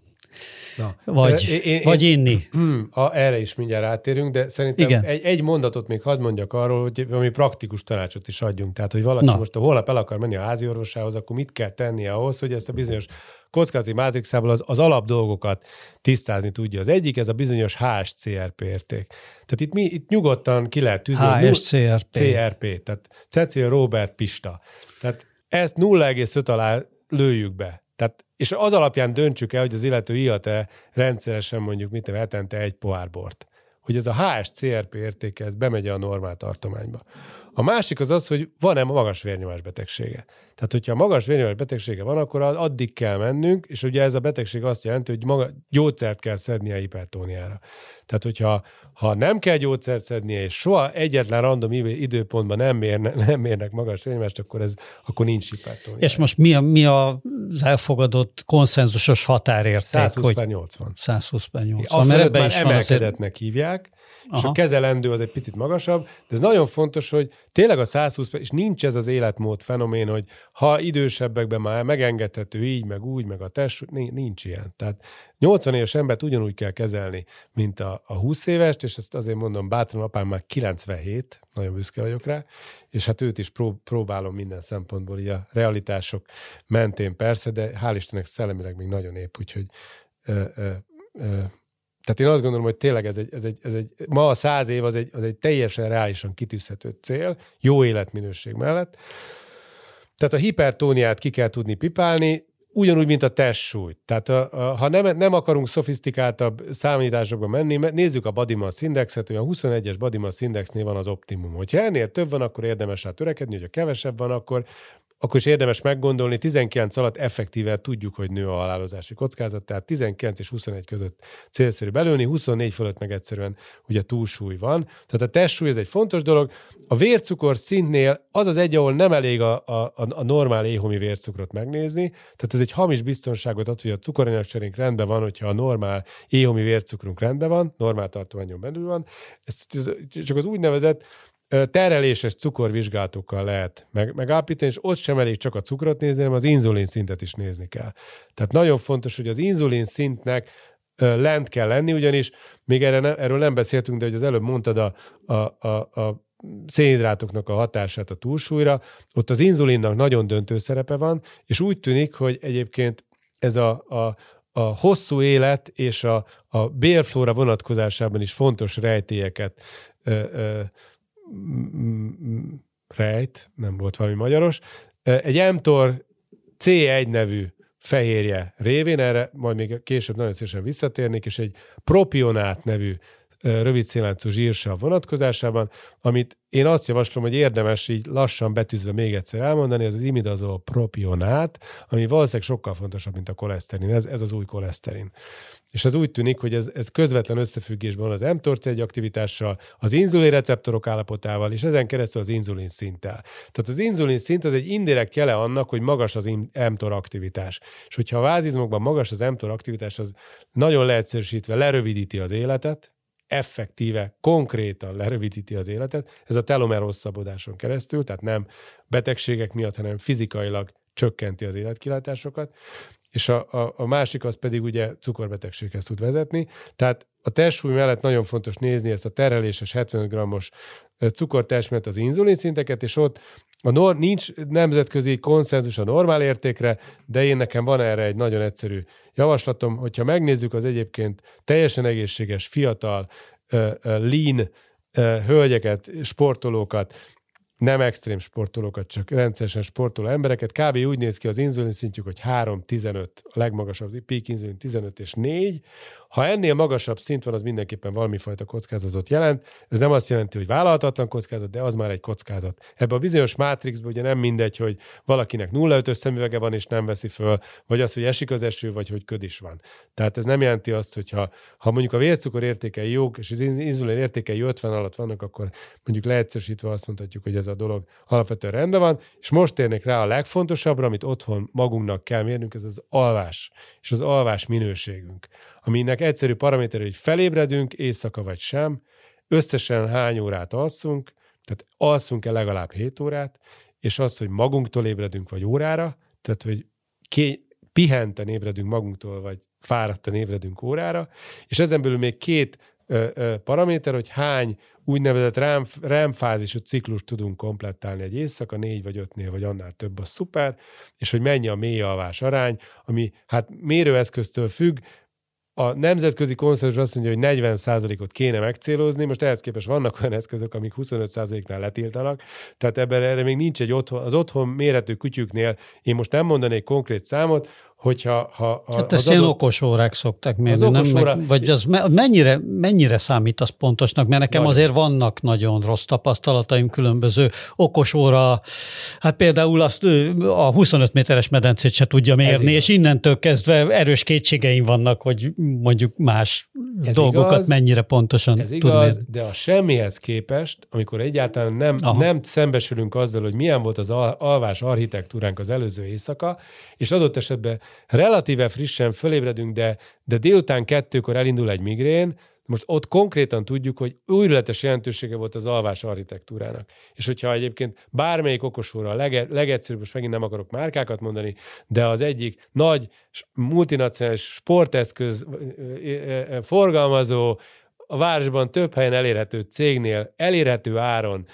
Na, vagy, én, én, vagy inni. Hmm, a, erre is mindjárt átérünk, de szerintem Igen. Egy, egy mondatot még hadd mondjak arról, hogy ami praktikus tanácsot is adjunk. Tehát, hogy valaki Na. most a holnap el akar menni a házi orvosához, akkor mit kell tennie ahhoz, hogy ezt a bizonyos kockázati mátrixából az, az alap dolgokat tisztázni tudja. Az egyik, ez a bizonyos HSCRP érték. Tehát itt, mi, itt nyugodtan ki lehet tűzni. HSCRP. CRP, tehát Cecil Robert Pista. Tehát ezt 0,5 alá lőjük be. Tehát, és az alapján döntsük el, hogy az illető ihat-e rendszeresen mondjuk mit hetente egy pohár bort. Hogy ez a HSCRP értéke, ez bemegy a normál tartományba. A másik az az, hogy van-e magas vérnyomás betegsége. Tehát, hogyha magas vérnyomás betegsége van, akkor addig kell mennünk, és ugye ez a betegség azt jelenti, hogy maga, gyógyszert kell szedni a hipertóniára. Tehát, hogyha ha nem kell gyógyszert szednie, és soha egyetlen random időpontban nem, mérne, nem mérnek magas vérnyomást, akkor, ez, akkor nincs hipertónia. És most mi, a, mi az elfogadott konszenzusos határérték? 120 hogy... per 80. 120 per 80. A mert ebben is emelkedetnek azért... hívják, Aha. és a kezelendő az egy picit magasabb, de ez nagyon fontos, hogy tényleg a 120, és nincs ez az életmód fenomén, hogy ha idősebbekben már megengedhető így, meg úgy, meg a test, nincs ilyen. Tehát 80 éves embert ugyanúgy kell kezelni, mint a, a 20 évest, és ezt azért mondom, bátran apám már 97, nagyon büszke vagyok rá, és hát őt is prób- próbálom minden szempontból, így a realitások mentén persze, de hál' Istennek szellemileg még nagyon épp, úgyhogy ö, ö, ö, tehát én azt gondolom, hogy tényleg ez egy, ez egy, ez egy ma a száz év az egy, az egy teljesen reálisan kitűzhető cél, jó életminőség mellett. Tehát a hipertóniát ki kell tudni pipálni, ugyanúgy, mint a testsúly. Tehát a, a, ha nem, nem akarunk szofisztikáltabb számításokba menni, nézzük a body mass indexet, hogy a 21-es body mass indexnél van az optimum. Hogyha ennél több van, akkor érdemes rá törekedni, hogyha kevesebb van, akkor akkor is érdemes meggondolni, 19 alatt effektíve tudjuk, hogy nő a halálozási kockázat, tehát 19 és 21 között célszerű belőni, 24 fölött meg egyszerűen ugye túlsúly van. Tehát a testsúly ez egy fontos dolog. A vércukor szintnél az az egy, ahol nem elég a, a, a normál éhomi vércukrot megnézni, tehát ez egy hamis biztonságot ad, hogy a cukoranyagcserénk rendben van, hogyha a normál éhomi vércukrunk rendben van, normál tartományon belül van. Ez csak az úgynevezett tereléses cukorvizsgálatokkal lehet meg, megállapítani, és ott sem elég csak a cukrot nézni, hanem az inzulin szintet is nézni kell. Tehát nagyon fontos, hogy az inzulin szintnek lent kell lenni, ugyanis még erre ne, erről nem beszéltünk, de hogy az előbb mondtad a, a, a, a szénhidrátoknak a hatását a túlsúlyra, ott az inzulinnak nagyon döntő szerepe van, és úgy tűnik, hogy egyébként ez a, a, a hosszú élet és a, a bérflóra vonatkozásában is fontos rejtélyeket ö, ö, rejt, nem volt valami magyaros, egy mTOR C1 nevű fehérje révén, erre majd még később nagyon szívesen visszatérnék, és egy propionát nevű rövid széláncú zsírsav vonatkozásában, amit én azt javaslom, hogy érdemes így lassan betűzve még egyszer elmondani, ez az imidazol propionát, ami valószínűleg sokkal fontosabb, mint a koleszterin. Ez, ez az új koleszterin. És ez úgy tűnik, hogy ez, ez közvetlen összefüggésben van az mTOR egy aktivitással, az inzulin receptorok állapotával, és ezen keresztül az inzulin szinttel. Tehát az inzulin szint az egy indirekt jele annak, hogy magas az mTOR aktivitás. És hogyha a vázizmokban magas az mTOR aktivitás, az nagyon leegyszerűsítve lerövidíti az életet, effektíve, konkrétan lerövidíti az életet. Ez a telomer hosszabbodáson keresztül, tehát nem betegségek miatt, hanem fizikailag csökkenti az életkilátásokat, és a, a, a másik az pedig ugye cukorbetegséghez tud vezetni. Tehát a testsúly mellett nagyon fontos nézni ezt a tereléses 75 g-os cukortest az inzulin szinteket, és ott a nor- nincs nemzetközi konszenzus a normál értékre, de én nekem van erre egy nagyon egyszerű javaslatom, hogyha megnézzük az egyébként teljesen egészséges, fiatal, lean hölgyeket, sportolókat, nem extrém sportolókat, csak rendszeresen sportoló embereket. Kb. úgy néz ki az inzulin szintjük, hogy 3-15, a legmagasabb peak inzulin 15 és 4. Ha ennél magasabb szint van, az mindenképpen valami fajta kockázatot jelent. Ez nem azt jelenti, hogy vállalhatatlan kockázat, de az már egy kockázat. Ebben a bizonyos mátrixban ugye nem mindegy, hogy valakinek 0,5-ös szemüvege van és nem veszi föl, vagy az, hogy esik az eső, vagy hogy köd is van. Tehát ez nem jelenti azt, hogy ha, ha mondjuk a vércukor értékei jók, és az inzulin értékei 50 alatt vannak, akkor mondjuk leegyszerűsítve azt mondhatjuk, hogy ez a dolog alapvetően rendben van, és most térnék rá a legfontosabbra, amit otthon magunknak kell mérnünk, ez az alvás, és az alvás minőségünk, aminek egyszerű paraméter, hogy felébredünk éjszaka vagy sem, összesen hány órát alszunk, tehát alszunk-e legalább 7 órát, és az, hogy magunktól ébredünk vagy órára, tehát hogy ki, pihenten ébredünk magunktól, vagy fáradtan ébredünk órára, és ezen belül még két ö, ö, paraméter, hogy hány úgynevezett REM, REM fázisú ciklus tudunk komplettálni egy éjszaka, négy vagy ötnél, vagy annál több a szuper, és hogy mennyi a mély alvás arány, ami hát mérőeszköztől függ, a nemzetközi konszenzus azt mondja, hogy 40%-ot kéne megcélozni, most ehhez képest vannak olyan eszközök, amik 25%-nál letiltanak, tehát ebben erre még nincs egy otthon, az otthon méretű kütyüknél, én most nem mondanék konkrét számot, hogyha... Ha, ha, hát ezt ilyen adott... okos órák szokták mérni, nem? Óra... Meg, vagy az mennyire, mennyire számít az pontosnak? Mert nekem Nagyon. azért vannak nagyon rossz tapasztalataim különböző okos óra, hát például azt a 25 méteres medencét se tudja mérni, és innentől kezdve erős kétségeim vannak, hogy mondjuk más ez dolgokat igaz, mennyire pontosan ez tud igaz, mérni. de a semmihez képest, amikor egyáltalán nem, nem szembesülünk azzal, hogy milyen volt az alvás architektúránk az előző éjszaka, és adott esetben relatíve frissen fölébredünk, de, de délután kettőkor elindul egy migrén, most ott konkrétan tudjuk, hogy újreletes jelentősége volt az alvás architektúrának. És hogyha egyébként bármelyik okosóra a lege, legegyszerűbb, most megint nem akarok márkákat mondani, de az egyik nagy multinacionális sporteszköz forgalmazó, a városban több helyen elérhető cégnél elérhető áron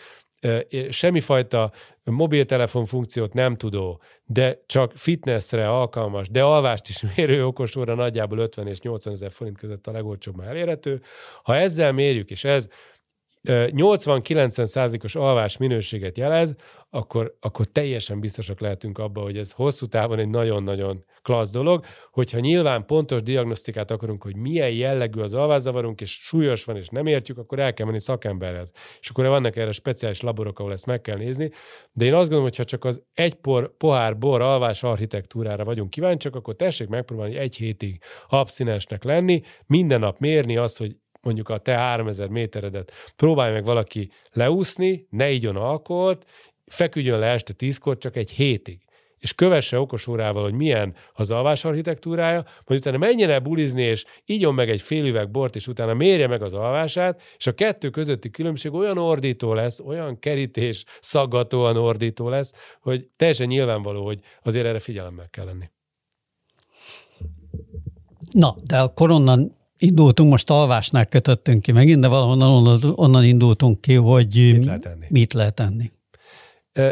semmifajta mobiltelefon funkciót nem tudó, de csak fitnessre alkalmas, de alvást is mérő okosóra nagyjából 50 és 80 ezer forint között a legolcsóbb már elérhető. Ha ezzel mérjük, és ez 80-90%-os alvás minőséget jelez, akkor, akkor teljesen biztosak lehetünk abban, hogy ez hosszú távon egy nagyon-nagyon klassz dolog, hogyha nyilván pontos diagnosztikát akarunk, hogy milyen jellegű az alvászavarunk, és súlyos van, és nem értjük, akkor el kell menni szakemberhez. És akkor vannak erre speciális laborok, ahol ezt meg kell nézni. De én azt gondolom, hogy ha csak az egy por, pohár bor alvás architektúrára vagyunk kíváncsiak, akkor tessék megpróbálni egy hétig abszinensnek lenni, minden nap mérni azt, hogy mondjuk a te 3000 méteredet próbálj meg valaki leúszni, ne igyon alkoholt, feküdjön le este tízkor csak egy hétig és kövesse okos órával, hogy milyen az alvás architektúrája, majd utána menjen el bulizni, és igyon meg egy fél üveg bort, és utána mérje meg az alvását, és a kettő közötti különbség olyan ordító lesz, olyan kerítés szaggatóan ordító lesz, hogy teljesen nyilvánvaló, hogy azért erre figyelemmel kell lenni. Na, de akkor onnan indultunk, most alvásnál kötöttünk ki megint, de valahonnan onnan, onnan indultunk ki, hogy mit lehet tenni. Mit lehet tenni.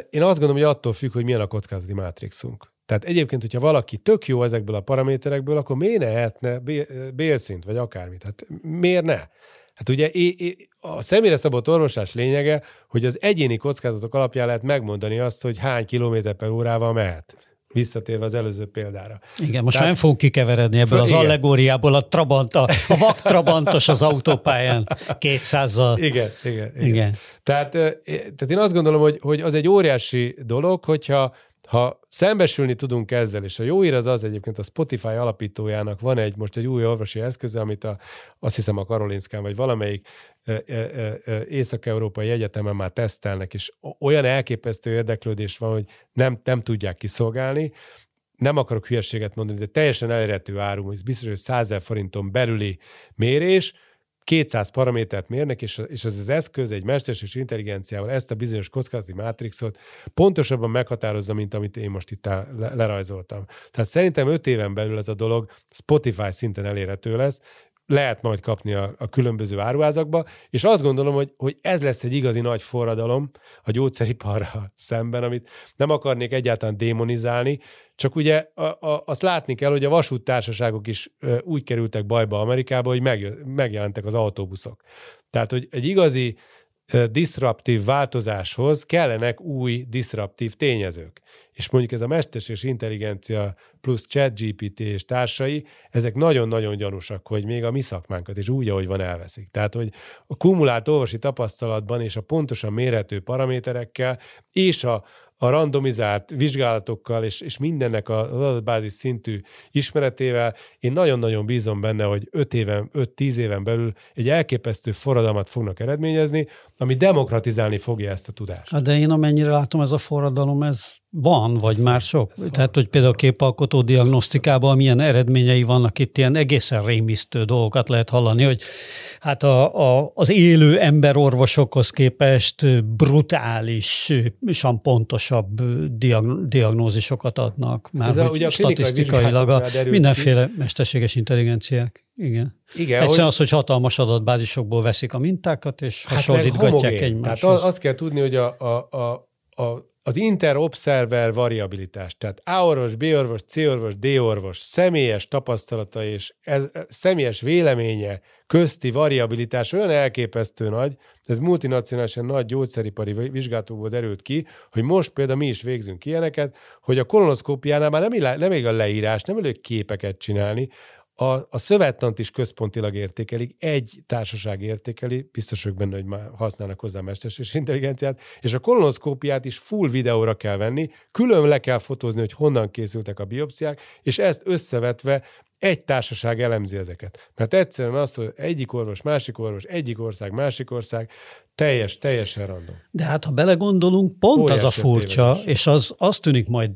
Én azt gondolom, hogy attól függ, hogy milyen a kockázati mátrixunk. Tehát egyébként, hogyha valaki tök jó ezekből a paraméterekből, akkor miért ne lehetne bélszint, vagy akármit? Hát miért ne? Hát ugye a személyre szabott orvoslás lényege, hogy az egyéni kockázatok alapján lehet megmondani azt, hogy hány kilométer per órával mehet visszatérve az előző példára. Igen, most Tehát, nem fogunk kikeveredni ebből az igen. allegóriából, a Trabant, a, a vak Trabantos az autópályán 200-zal. Igen, igen, igen. igen. Tehát, tehát én azt gondolom, hogy, hogy az egy óriási dolog, hogyha ha szembesülni tudunk ezzel, és a jó ír az az egyébként a Spotify alapítójának van egy most egy új orvosi eszköze, amit a, azt hiszem a Karolinszkán vagy valamelyik észak-európai egyetemen már tesztelnek, és olyan elképesztő érdeklődés van, hogy nem, nem tudják kiszolgálni. Nem akarok hülyeséget mondani, de teljesen elérhető áru, hogy biztos, hogy 100 forinton belüli mérés, 200 paramétert mérnek, és, és az az eszköz egy mesterséges intelligenciával ezt a bizonyos kockázati mátrixot pontosabban meghatározza, mint amit én most itt lerajzoltam. Tehát szerintem 5 éven belül ez a dolog Spotify szinten elérhető lesz, lehet majd kapni a, a különböző áruházakba, és azt gondolom, hogy, hogy ez lesz egy igazi nagy forradalom a gyógyszeriparra szemben, amit nem akarnék egyáltalán démonizálni, csak ugye a, a, azt látni kell, hogy a vasúttársaságok is úgy kerültek bajba Amerikába, hogy meg, megjelentek az autóbuszok. Tehát, hogy egy igazi diszruptív változáshoz kellenek új diszruptív tényezők. és mondjuk ez a mesterséges intelligencia plusz ChatGPT és társai, ezek nagyon-nagyon gyanúsak, hogy még a mi szakmánkat is úgy, ahogy van, elveszik. Tehát, hogy a kumulált orvosi tapasztalatban és a pontosan mérhető paraméterekkel és a, a randomizált vizsgálatokkal és, és mindennek az adatbázis szintű ismeretével én nagyon-nagyon bízom benne, hogy 5 éven, 5-10 éven belül egy elképesztő forradalmat fognak eredményezni, ami demokratizálni fogja ezt a tudást. Hát de én amennyire látom, ez a forradalom, ez van, vagy ez már sok. Ez Tehát, hogy például a képalkotó diagnosztikában milyen eredményei vannak itt, ilyen egészen rémisztő dolgokat lehet hallani, hogy hát a, a, az élő emberorvosokhoz képest brutálisan pontosabb diagnózisokat adnak. Már ez a, ugye a statisztikailag a mindenféle ki. mesterséges intelligenciák. Igen. Igen Egyszerűen hogy... az, hogy hatalmas adatbázisokból veszik a mintákat, és hát hasonlítgatják egymáshoz. Tehát azt kell tudni, hogy a, a, a, a az interobserver variabilitás, tehát A orvos, B orvos, C orvos, D orvos személyes tapasztalata és ez, személyes véleménye közti variabilitás olyan elképesztő nagy, ez multinacionálisan nagy gyógyszeripari vizsgálatokból derült ki, hogy most például mi is végzünk ilyeneket, hogy a kolonoszkópiánál már nem, nem még a leírás, nem elég képeket csinálni, a, a szövettant is központilag értékelik, egy társaság értékeli, biztos vagyok benne, hogy már használnak hozzá mesterséges intelligenciát, és a kolonoszkópiát is full videóra kell venni, külön le kell fotózni, hogy honnan készültek a biopsziák, és ezt összevetve egy társaság elemzi ezeket. Mert egyszerűen az, hogy egyik orvos, másik orvos, egyik ország, másik ország, teljes, teljesen random. De hát, ha belegondolunk, pont Óriás az a furcsa, tévedés. és az, az tűnik majd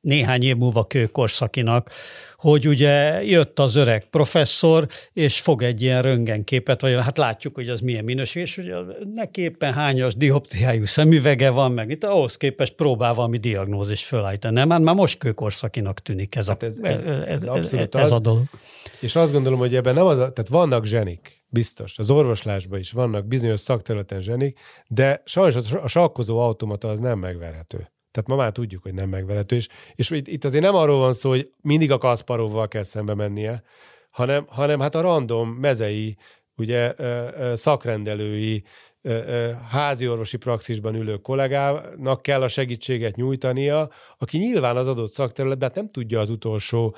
néhány év múlva kőkorszakinak, hogy ugye jött az öreg professzor, és fog egy ilyen röngenképet, vagy hát látjuk, hogy az milyen minőség, és ugye neki éppen hányas dioptriájú szemüvege van, meg itt ahhoz képest próbál valami diagnózis fölállítani. Nem, már, már most kőkorszakinak tűnik ez, hát ez, a, ez, ez, ez, abszolút ez, ez az. a dolog. És azt gondolom, hogy ebben nem az, a, tehát vannak zsenik, biztos. Az orvoslásban is vannak bizonyos szakterületen zsenik, de sajnos a sakkozó automata az nem megverhető. Tehát ma már tudjuk, hogy nem megverető. És, és itt azért nem arról van szó, hogy mindig a Kasparovval kell szembe mennie, hanem, hanem hát a random mezei, ugye szakrendelői, házi orvosi praxisban ülő kollégának kell a segítséget nyújtania, aki nyilván az adott szakterületben hát nem tudja az utolsó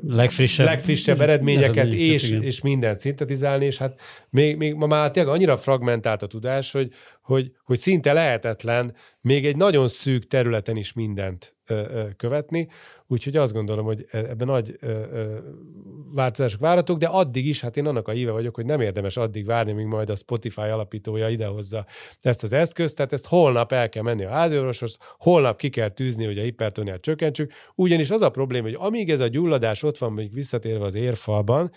legfrissebb, legfrissebb eredményeket és, és mindent szintetizálni, és hát még, még ma már tényleg annyira fragmentált a tudás, hogy, hogy, hogy szinte lehetetlen még egy nagyon szűk területen is mindent követni, úgyhogy azt gondolom, hogy e, ebben nagy változások várhatók, de addig is, hát én annak a híve vagyok, hogy nem érdemes addig várni, míg majd a Spotify alapítója idehozza ezt az eszközt, tehát ezt holnap el kell menni a háziorvoshoz, holnap ki kell tűzni, hogy a hipertoniát csökkentsük, ugyanis az a probléma, hogy amíg ez a gyulladás ott van, még visszatérve az érfalban,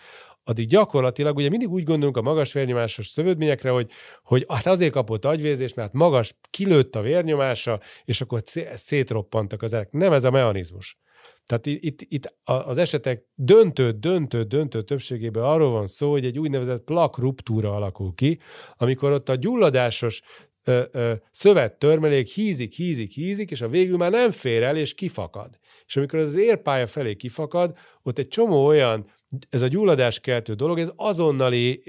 addig gyakorlatilag ugye mindig úgy gondolunk a magas vérnyomásos szövődményekre, hogy, hogy hát azért kapott agyvérzést, mert magas kilőtt a vérnyomása, és akkor szétroppantak az erek. Nem ez a mechanizmus. Tehát itt, itt az esetek döntő, döntő, döntő többségében arról van szó, hogy egy úgynevezett plak ruptúra alakul ki, amikor ott a gyulladásos ö, ö, hízik, hízik, hízik, és a végül már nem fér el, és kifakad. És amikor az érpálya felé kifakad, ott egy csomó olyan ez a gyulladáskeltő dolog, ez azonnali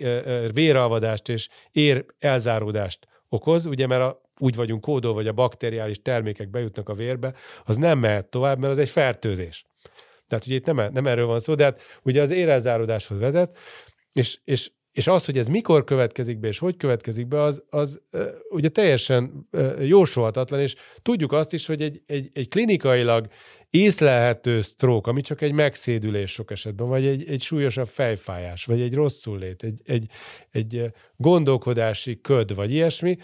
véralvadást és ér elzáródást okoz, ugye mert a, úgy vagyunk kódol, vagy a bakteriális termékek bejutnak a vérbe, az nem mehet tovább, mert az egy fertőzés. Tehát ugye itt nem, nem erről van szó, de hát ugye az érelzáródáshoz vezet, és, és és az, hogy ez mikor következik be, és hogy következik be, az, az ugye teljesen jósolhatatlan, és tudjuk azt is, hogy egy, egy, egy klinikailag észlelhető stroke, ami csak egy megszédülés sok esetben, vagy egy, egy súlyosabb fejfájás, vagy egy rosszul lét, egy, egy, egy gondolkodási köd, vagy ilyesmi,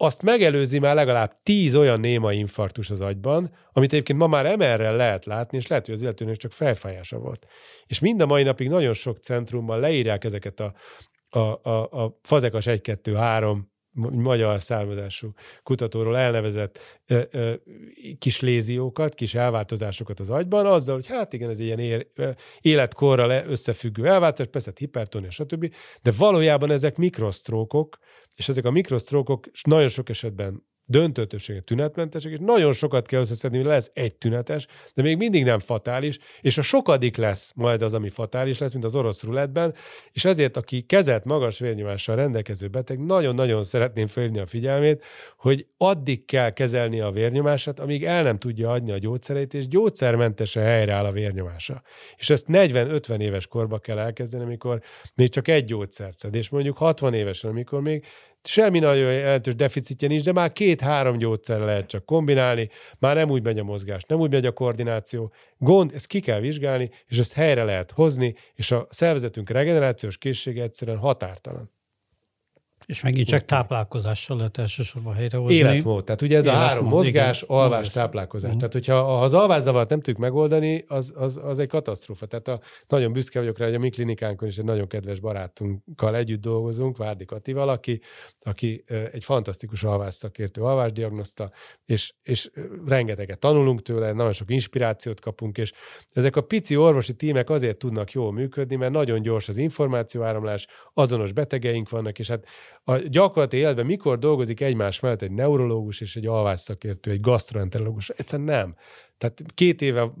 azt megelőzi már legalább tíz olyan néma infarktus az agyban, amit egyébként ma már MR-rel lehet látni, és lehet, hogy az illetőnek csak fejfájása volt. És mind a mai napig nagyon sok centrumban leírják ezeket a, a, a, a fazekas 1-2-3 magyar származású kutatóról elnevezett ö, ö, kis léziókat, kis elváltozásokat az agyban, azzal, hogy hát igen, ez ilyen ér, életkorral összefüggő elváltozás, persze hipertonia, stb., de valójában ezek mikrosztrókok, és ezek a mikrosztrókok nagyon sok esetben döntő többsége tünetmentesek, és nagyon sokat kell összeszedni, hogy lesz egy tünetes, de még mindig nem fatális, és a sokadik lesz majd az, ami fatális lesz, mint az orosz ruletben, és ezért, aki kezelt magas vérnyomással rendelkező beteg, nagyon-nagyon szeretném felhívni a figyelmét, hogy addig kell kezelni a vérnyomását, amíg el nem tudja adni a gyógyszereit, és gyógyszermentesen helyreáll a vérnyomása. És ezt 40-50 éves korba kell elkezdeni, amikor még csak egy gyógyszert szed, és mondjuk 60 évesen, amikor még semmi nagyon jelentős deficitje nincs, de már két-három gyógyszer lehet csak kombinálni, már nem úgy megy a mozgás, nem úgy megy a koordináció. Gond, ezt ki kell vizsgálni, és ezt helyre lehet hozni, és a szervezetünk regenerációs készsége egyszerűen határtalan. És megint csak táplálkozással lehet elsősorban helyrehozni. Életmód. Tehát ugye ez Életmód, a három mozgás, igen. alvás, táplálkozás. Uh-huh. Tehát hogyha ha az alvászavart nem tudjuk megoldani, az, az, az egy katasztrófa. Tehát a, nagyon büszke vagyok rá, hogy a mi klinikánkon is egy nagyon kedves barátunkkal együtt dolgozunk, Várdi Katival, aki, aki egy fantasztikus alvásszakértő, alvásdiagnoszta, és, és rengeteget tanulunk tőle, nagyon sok inspirációt kapunk, és ezek a pici orvosi tímek azért tudnak jól működni, mert nagyon gyors az információáramlás, azonos betegeink vannak, és hát a gyakorlati életben mikor dolgozik egymás mellett egy neurológus és egy alvásszakértő, egy gastroenterológus? Egyszerűen nem. Tehát két éve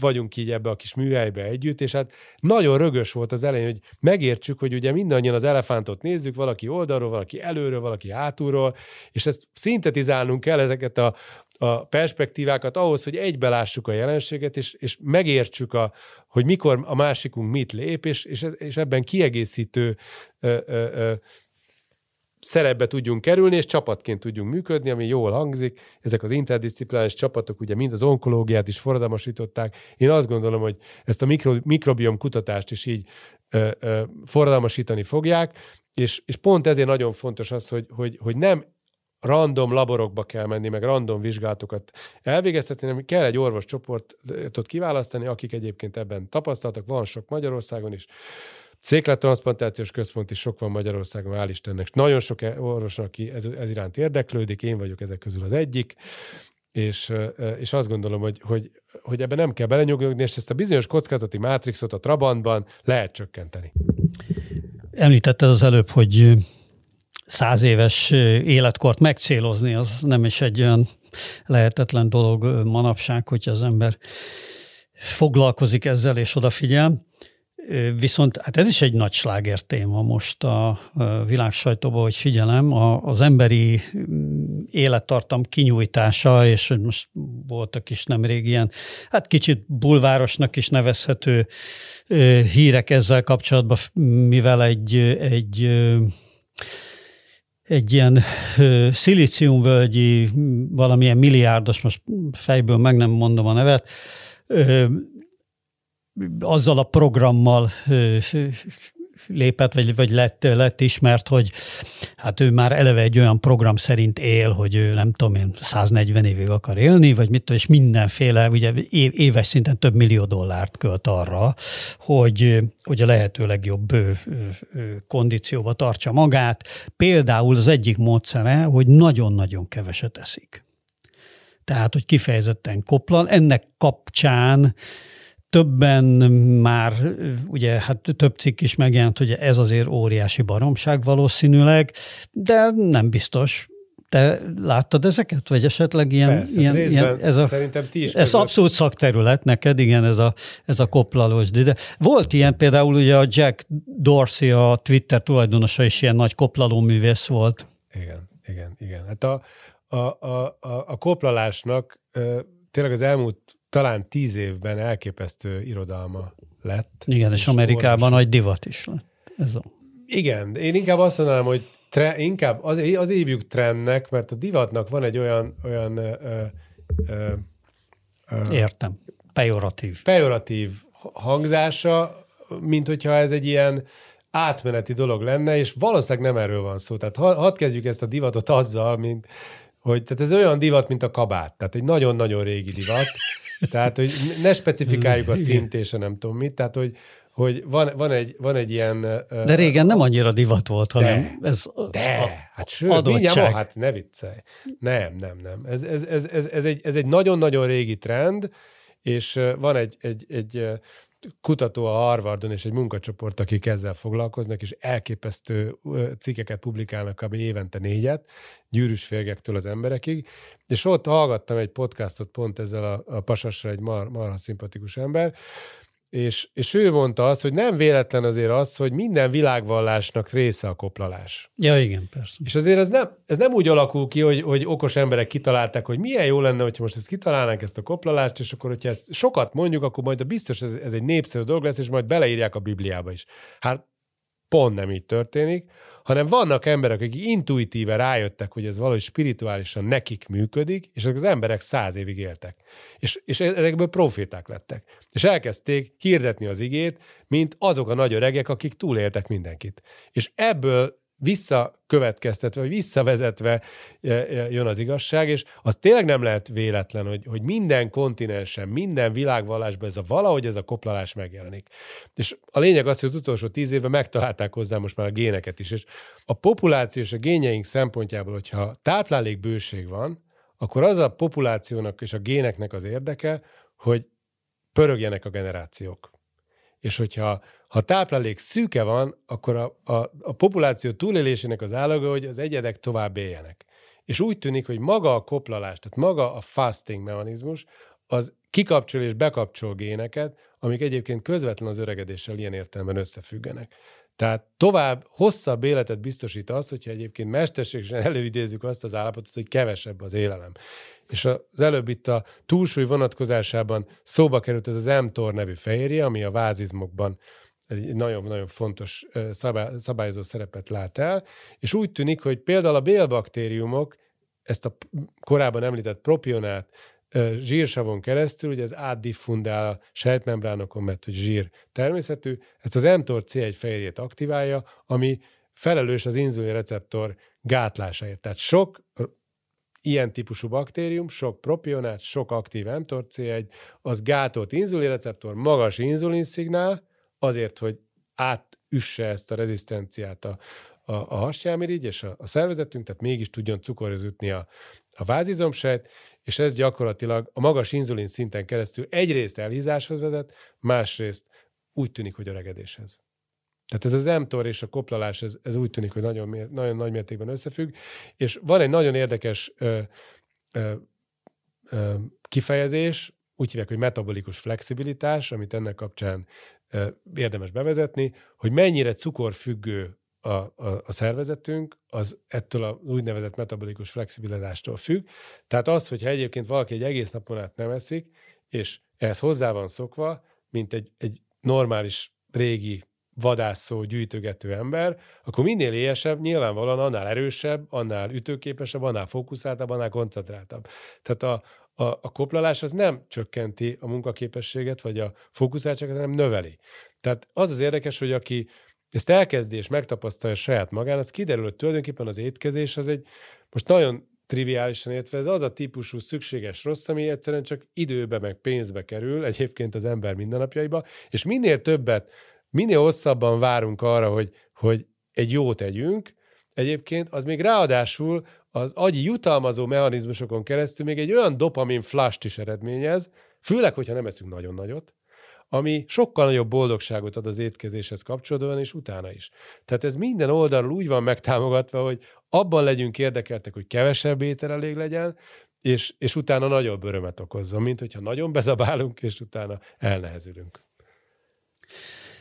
vagyunk így ebbe a kis műhelybe együtt, és hát nagyon rögös volt az elején, hogy megértsük, hogy ugye mindannyian az elefántot nézzük, valaki oldalról, valaki előről, valaki hátulról, és ezt szintetizálnunk kell ezeket a, a perspektívákat ahhoz, hogy egybelássuk a jelenséget, és, és megértsük, a, hogy mikor a másikunk mit lép, és, és, és ebben kiegészítő ö, ö, ö, szerepbe tudjunk kerülni, és csapatként tudjunk működni, ami jól hangzik. Ezek az interdisziplinális csapatok ugye mind az onkológiát is forradalmasították. Én azt gondolom, hogy ezt a mikro, mikrobiom kutatást is így forradalmasítani fogják, és, és pont ezért nagyon fontos az, hogy, hogy, hogy nem random laborokba kell menni, meg random vizsgálatokat elvégeztetni, hanem kell egy orvos csoportot kiválasztani, akik egyébként ebben tapasztaltak, van sok Magyarországon is, Széklettranszplantációs központ is sok van Magyarországon, hál' Istennek. Nagyon sok e- orvos, aki ez, ez iránt érdeklődik, én vagyok ezek közül az egyik, és, és azt gondolom, hogy, hogy, hogy ebben nem kell belenyugodni, és ezt a bizonyos kockázati mátrixot a Trabantban lehet csökkenteni. Említetted az előbb, hogy száz éves életkort megcélozni, az nem is egy olyan lehetetlen dolog manapság, hogyha az ember foglalkozik ezzel és odafigyel. Viszont hát ez is egy nagy sláger téma most a világ sajtóban, hogy figyelem, az emberi mm, élettartam kinyújtása, és most voltak is nemrég ilyen, hát kicsit bulvárosnak is nevezhető hírek ezzel kapcsolatban, mivel egy, egy egy ilyen szilíciumvölgyi, valamilyen milliárdos, most fejből meg nem mondom a nevet, azzal a programmal lépett, vagy, vagy lett, lett ismert, hogy hát ő már eleve egy olyan program szerint él, hogy ő nem tudom én 140 évig akar élni, vagy mit és mindenféle, ugye éves szinten több millió dollárt költ arra, hogy, hogy a lehető legjobb kondícióba tartsa magát. Például az egyik módszere, hogy nagyon-nagyon keveset eszik. Tehát, hogy kifejezetten koplal. Ennek kapcsán többen már, ugye hát több cikk is megjelent, hogy ez azért óriási baromság valószínűleg, de nem biztos. Te láttad ezeket? Vagy esetleg ilyen... Persze, ilyen, ilyen ez a, szerintem ti is. Ez között. abszolút szakterület neked, igen, ez a, ez a koplalós. De volt ilyen például ugye a Jack Dorsey, a Twitter tulajdonosa is ilyen nagy koplaló művész volt. Igen, igen, igen. Hát a, a, a, a, a koplalásnak tényleg az elmúlt talán tíz évben elképesztő irodalma lett. Igen, és, és Amerikában nagy divat is lett. Ez a... Igen, én inkább azt mondanám, hogy tre, inkább az, az évjük trendnek, mert a divatnak van egy olyan, olyan ö, ö, ö, Értem. Pejoratív. Pejoratív hangzása, mint hogyha ez egy ilyen átmeneti dolog lenne, és valószínűleg nem erről van szó. Tehát hadd kezdjük ezt a divatot azzal, mint, hogy tehát ez olyan divat, mint a kabát. Tehát egy nagyon-nagyon régi divat, tehát, hogy ne specifikáljuk a szint és a nem tudom mit, tehát, hogy, hogy van, van, egy, van egy ilyen... De régen nem annyira divat volt, hanem de, ez De, a, hát sőt, mindjárt van, hát ne viccelj. Nem, nem, nem. Ez, ez, ez, ez, ez, egy, ez egy nagyon-nagyon régi trend, és van egy, egy, egy kutató a Harvardon és egy munkacsoport, akik ezzel foglalkoznak, és elképesztő cikkeket publikálnak kb. évente négyet, gyűrűs férgektől az emberekig, és ott hallgattam egy podcastot pont ezzel a, a pasasra, egy mar, marha szimpatikus ember, és, és ő mondta azt, hogy nem véletlen azért az, hogy minden világvallásnak része a koplalás. Ja, igen, persze. És azért ez nem, ez nem úgy alakul ki, hogy, hogy okos emberek kitalálták, hogy milyen jó lenne, hogyha most ezt kitalálnánk, ezt a koplalást, és akkor, hogyha ezt sokat mondjuk, akkor majd a biztos ez, ez egy népszerű dolog lesz, és majd beleírják a Bibliába is. Hát pont nem így történik, hanem vannak emberek, akik intuitíve rájöttek, hogy ez valahogy spirituálisan nekik működik, és ezek az emberek száz évig éltek. És, és e-, ezekből proféták lettek. És elkezdték hirdetni az igét, mint azok a nagy öregek, akik túléltek mindenkit. És ebből visszakövetkeztetve, vagy visszavezetve e, e, jön az igazság, és az tényleg nem lehet véletlen, hogy, hogy minden kontinensen, minden világvallásban ez a valahogy ez a koplalás megjelenik. És a lényeg az, hogy az utolsó tíz évben megtalálták hozzá most már a géneket is, és a populáció és a génjeink szempontjából, hogyha táplálékbőség van, akkor az a populációnak és a géneknek az érdeke, hogy pörögjenek a generációk. És hogyha ha táplálék szűke van, akkor a, a, a populáció túlélésének az állaga, hogy az egyedek tovább éljenek. És úgy tűnik, hogy maga a koplalás, tehát maga a fasting mechanizmus, az kikapcsol és bekapcsol géneket, amik egyébként közvetlen az öregedéssel ilyen értelemben összefüggenek. Tehát tovább, hosszabb életet biztosít az, hogyha egyébként mesterségesen előidézzük azt az állapotot, hogy kevesebb az élelem. És az előbb itt a túlsúly vonatkozásában szóba került ez az mTOR nevű fehérje, ami a vázizmokban egy nagyon-nagyon fontos szabályozó szerepet lát el, és úgy tűnik, hogy például a bélbaktériumok ezt a korábban említett propionát zsírsavon keresztül, ugye ez átdiffundál a sejtmembránokon, mert hogy zsír természetű, ezt az mTOR C1 fehérjét aktiválja, ami felelős az inzulin receptor gátlásáért. Tehát sok ilyen típusú baktérium, sok propionát, sok aktív mTOR C1, az gátolt inzulinreceptor, magas inzulinszignál, azért, hogy átüsse ezt a rezisztenciát a, a, a hasnyálmirigy és a, a szervezetünk, tehát mégis tudjon cukorhoz jutni a, a vázizomsejt, és ez gyakorlatilag a magas inzulin szinten keresztül egyrészt elhízáshoz vezet, másrészt úgy tűnik, hogy öregedéshez. Tehát ez az mTOR és a koplalás, ez, ez úgy tűnik, hogy nagyon, nagyon nagy mértékben összefügg, és van egy nagyon érdekes ö, ö, ö, kifejezés, úgy hívják, hogy metabolikus flexibilitás, amit ennek kapcsán érdemes bevezetni, hogy mennyire cukorfüggő a, a, a szervezetünk, az ettől az úgynevezett metabolikus flexibilitástól függ. Tehát az, hogyha egyébként valaki egy egész napon át nem eszik, és ehhez hozzá van szokva, mint egy, egy normális régi vadászó, gyűjtögető ember, akkor minél éhesebb, nyilvánvalóan annál erősebb, annál ütőképesebb, annál fókuszáltabb, annál koncentráltabb. Tehát a, a, a koplalás az nem csökkenti a munkaképességet, vagy a fókuszáltságot, hanem növeli. Tehát az az érdekes, hogy aki ezt elkezdi és megtapasztalja saját magán, az kiderül, hogy tulajdonképpen az étkezés az egy, most nagyon triviálisan értve, ez az a típusú szükséges rossz, ami egyszerűen csak időbe meg pénzbe kerül egyébként az ember mindennapjaiba, és minél többet, minél hosszabban várunk arra, hogy, hogy egy jót tegyünk, egyébként az még ráadásul az agyi jutalmazó mechanizmusokon keresztül még egy olyan dopamin flash is eredményez, főleg, hogyha nem eszünk nagyon nagyot, ami sokkal nagyobb boldogságot ad az étkezéshez kapcsolódóan, és utána is. Tehát ez minden oldalról úgy van megtámogatva, hogy abban legyünk érdekeltek, hogy kevesebb étel elég legyen, és, és utána nagyobb örömet okozzon, mint hogyha nagyon bezabálunk, és utána elnehezülünk.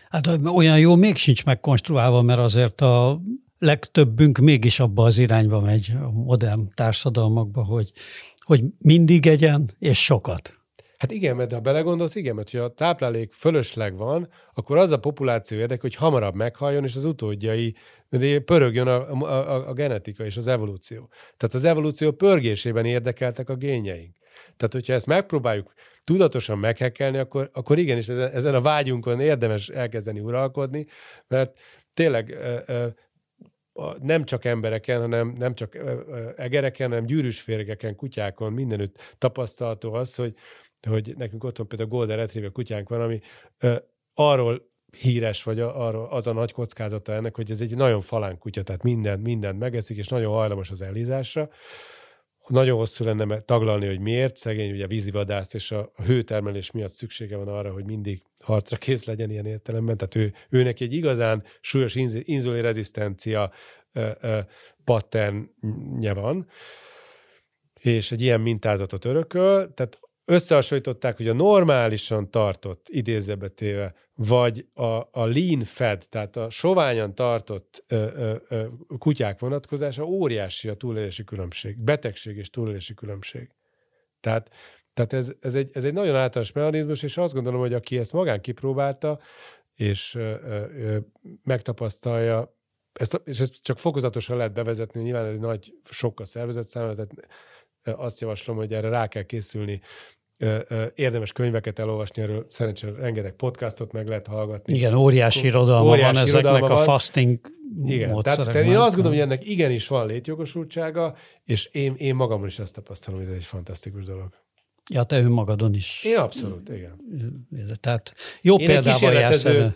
Hát olyan jó még sincs megkonstruálva, mert azért a legtöbbünk mégis abba az irányba megy a modern társadalmakba, hogy, hogy mindig egyen, és sokat. Hát igen, mert ha belegondolsz, igen, mert ha a táplálék fölösleg van, akkor az a populáció érdek, hogy hamarabb meghaljon, és az utódjai pörögjön a, a, a genetika és az evolúció. Tehát az evolúció pörgésében érdekeltek a génjeink. Tehát, hogyha ezt megpróbáljuk tudatosan meghekkelni, akkor, akkor igenis ezen, ezen a vágyunkon érdemes elkezdeni uralkodni, mert tényleg nem csak embereken, hanem nem csak egereken, hanem gyűrűs kutyákon, mindenütt tapasztalható az, hogy, hogy nekünk otthon például Golden Retriever kutyánk van, ami arról híres, vagy arról az a nagy kockázata ennek, hogy ez egy nagyon falán kutya, tehát minden, mindent megeszik, és nagyon hajlamos az elhízásra, nagyon hosszú lenne taglalni, hogy miért. Szegény ugye vízivadász, és a hőtermelés miatt szüksége van arra, hogy mindig harcra kész legyen ilyen értelemben. Tehát ő, őnek egy igazán súlyos inzulin rezisztencia patternje van, és egy ilyen mintázatot örököl, tehát összehasonlították, hogy a normálisan tartott, idézőbe téve, vagy a, a lean fed, tehát a soványan tartott ö, ö, ö, kutyák vonatkozása óriási a túlélési különbség, betegség és túlélési különbség. Tehát, tehát ez, ez, egy, ez egy nagyon általános mechanizmus, és azt gondolom, hogy aki ezt magán kipróbálta, és ö, ö, megtapasztalja, ezt, és ezt csak fokozatosan lehet bevezetni, nyilván egy nagy sok a szervezet számára, tehát azt javaslom, hogy erre rá kell készülni érdemes könyveket elolvasni, erről szerencsére rengeteg podcastot meg lehet hallgatni. Igen, óriási irodalma óriási van ezeknek a fasting Igen, tehát, tehát én azt gondolom, hogy ennek igenis van létjogosultsága, és én, én magamon is azt tapasztalom, hogy ez egy fantasztikus dolog. Ja, te önmagadon is. Én abszolút, igen. Tehát jó Én példával jársz. Nem,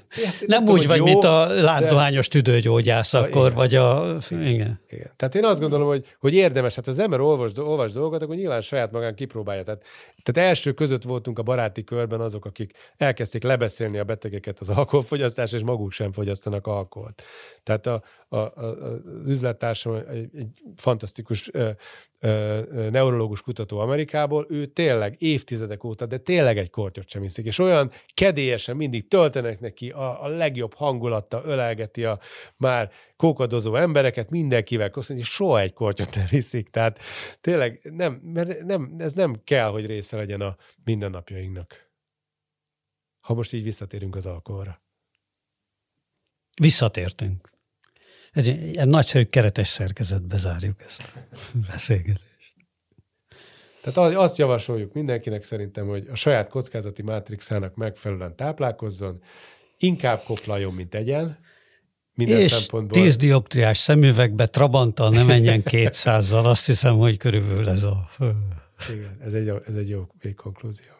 nem úgy vagy, jó, mint a lázdohányos de... tüdőgyógyász akkor, igen. vagy a... Igen. igen. Tehát én azt gondolom, hogy, hogy érdemes, hát az ember olvas, olvas dolgokat, akkor nyilván saját magán kipróbálja. Tehát, tehát első között voltunk a baráti körben azok, akik elkezdték lebeszélni a betegeket az alkoholfogyasztás, és maguk sem fogyasztanak alkoholt. Tehát a, a, a, az üzlettársam egy, egy fantasztikus ö, ö, neurológus kutató Amerikából, ő tényleg évtizedek óta, de tényleg egy kortyot sem iszik, és olyan kedélyesen mindig töltenek neki a, a legjobb hangulattal, ölelgeti a már kókadozó embereket, mindenkivel köszönni, és soha egy kortyot nem iszik. Tehát tényleg nem, mert nem, ez nem kell, hogy része legyen a mindennapjainknak. Ha most így visszatérünk az alkoholra. Visszatértünk. Egy, egy nagyszerű keretes szerkezetbe zárjuk ezt a beszélgetést. Tehát azt javasoljuk mindenkinek szerintem, hogy a saját kockázati mátrixának megfelelően táplálkozzon, inkább koplaljon, mint egyen, minden és szempontból. 10 dioptriás szemüvegbe Trabanttal ne menjen 200-zal, azt hiszem, hogy körülbelül ez a... Igen, ez egy, ez egy jó végkonklúzió.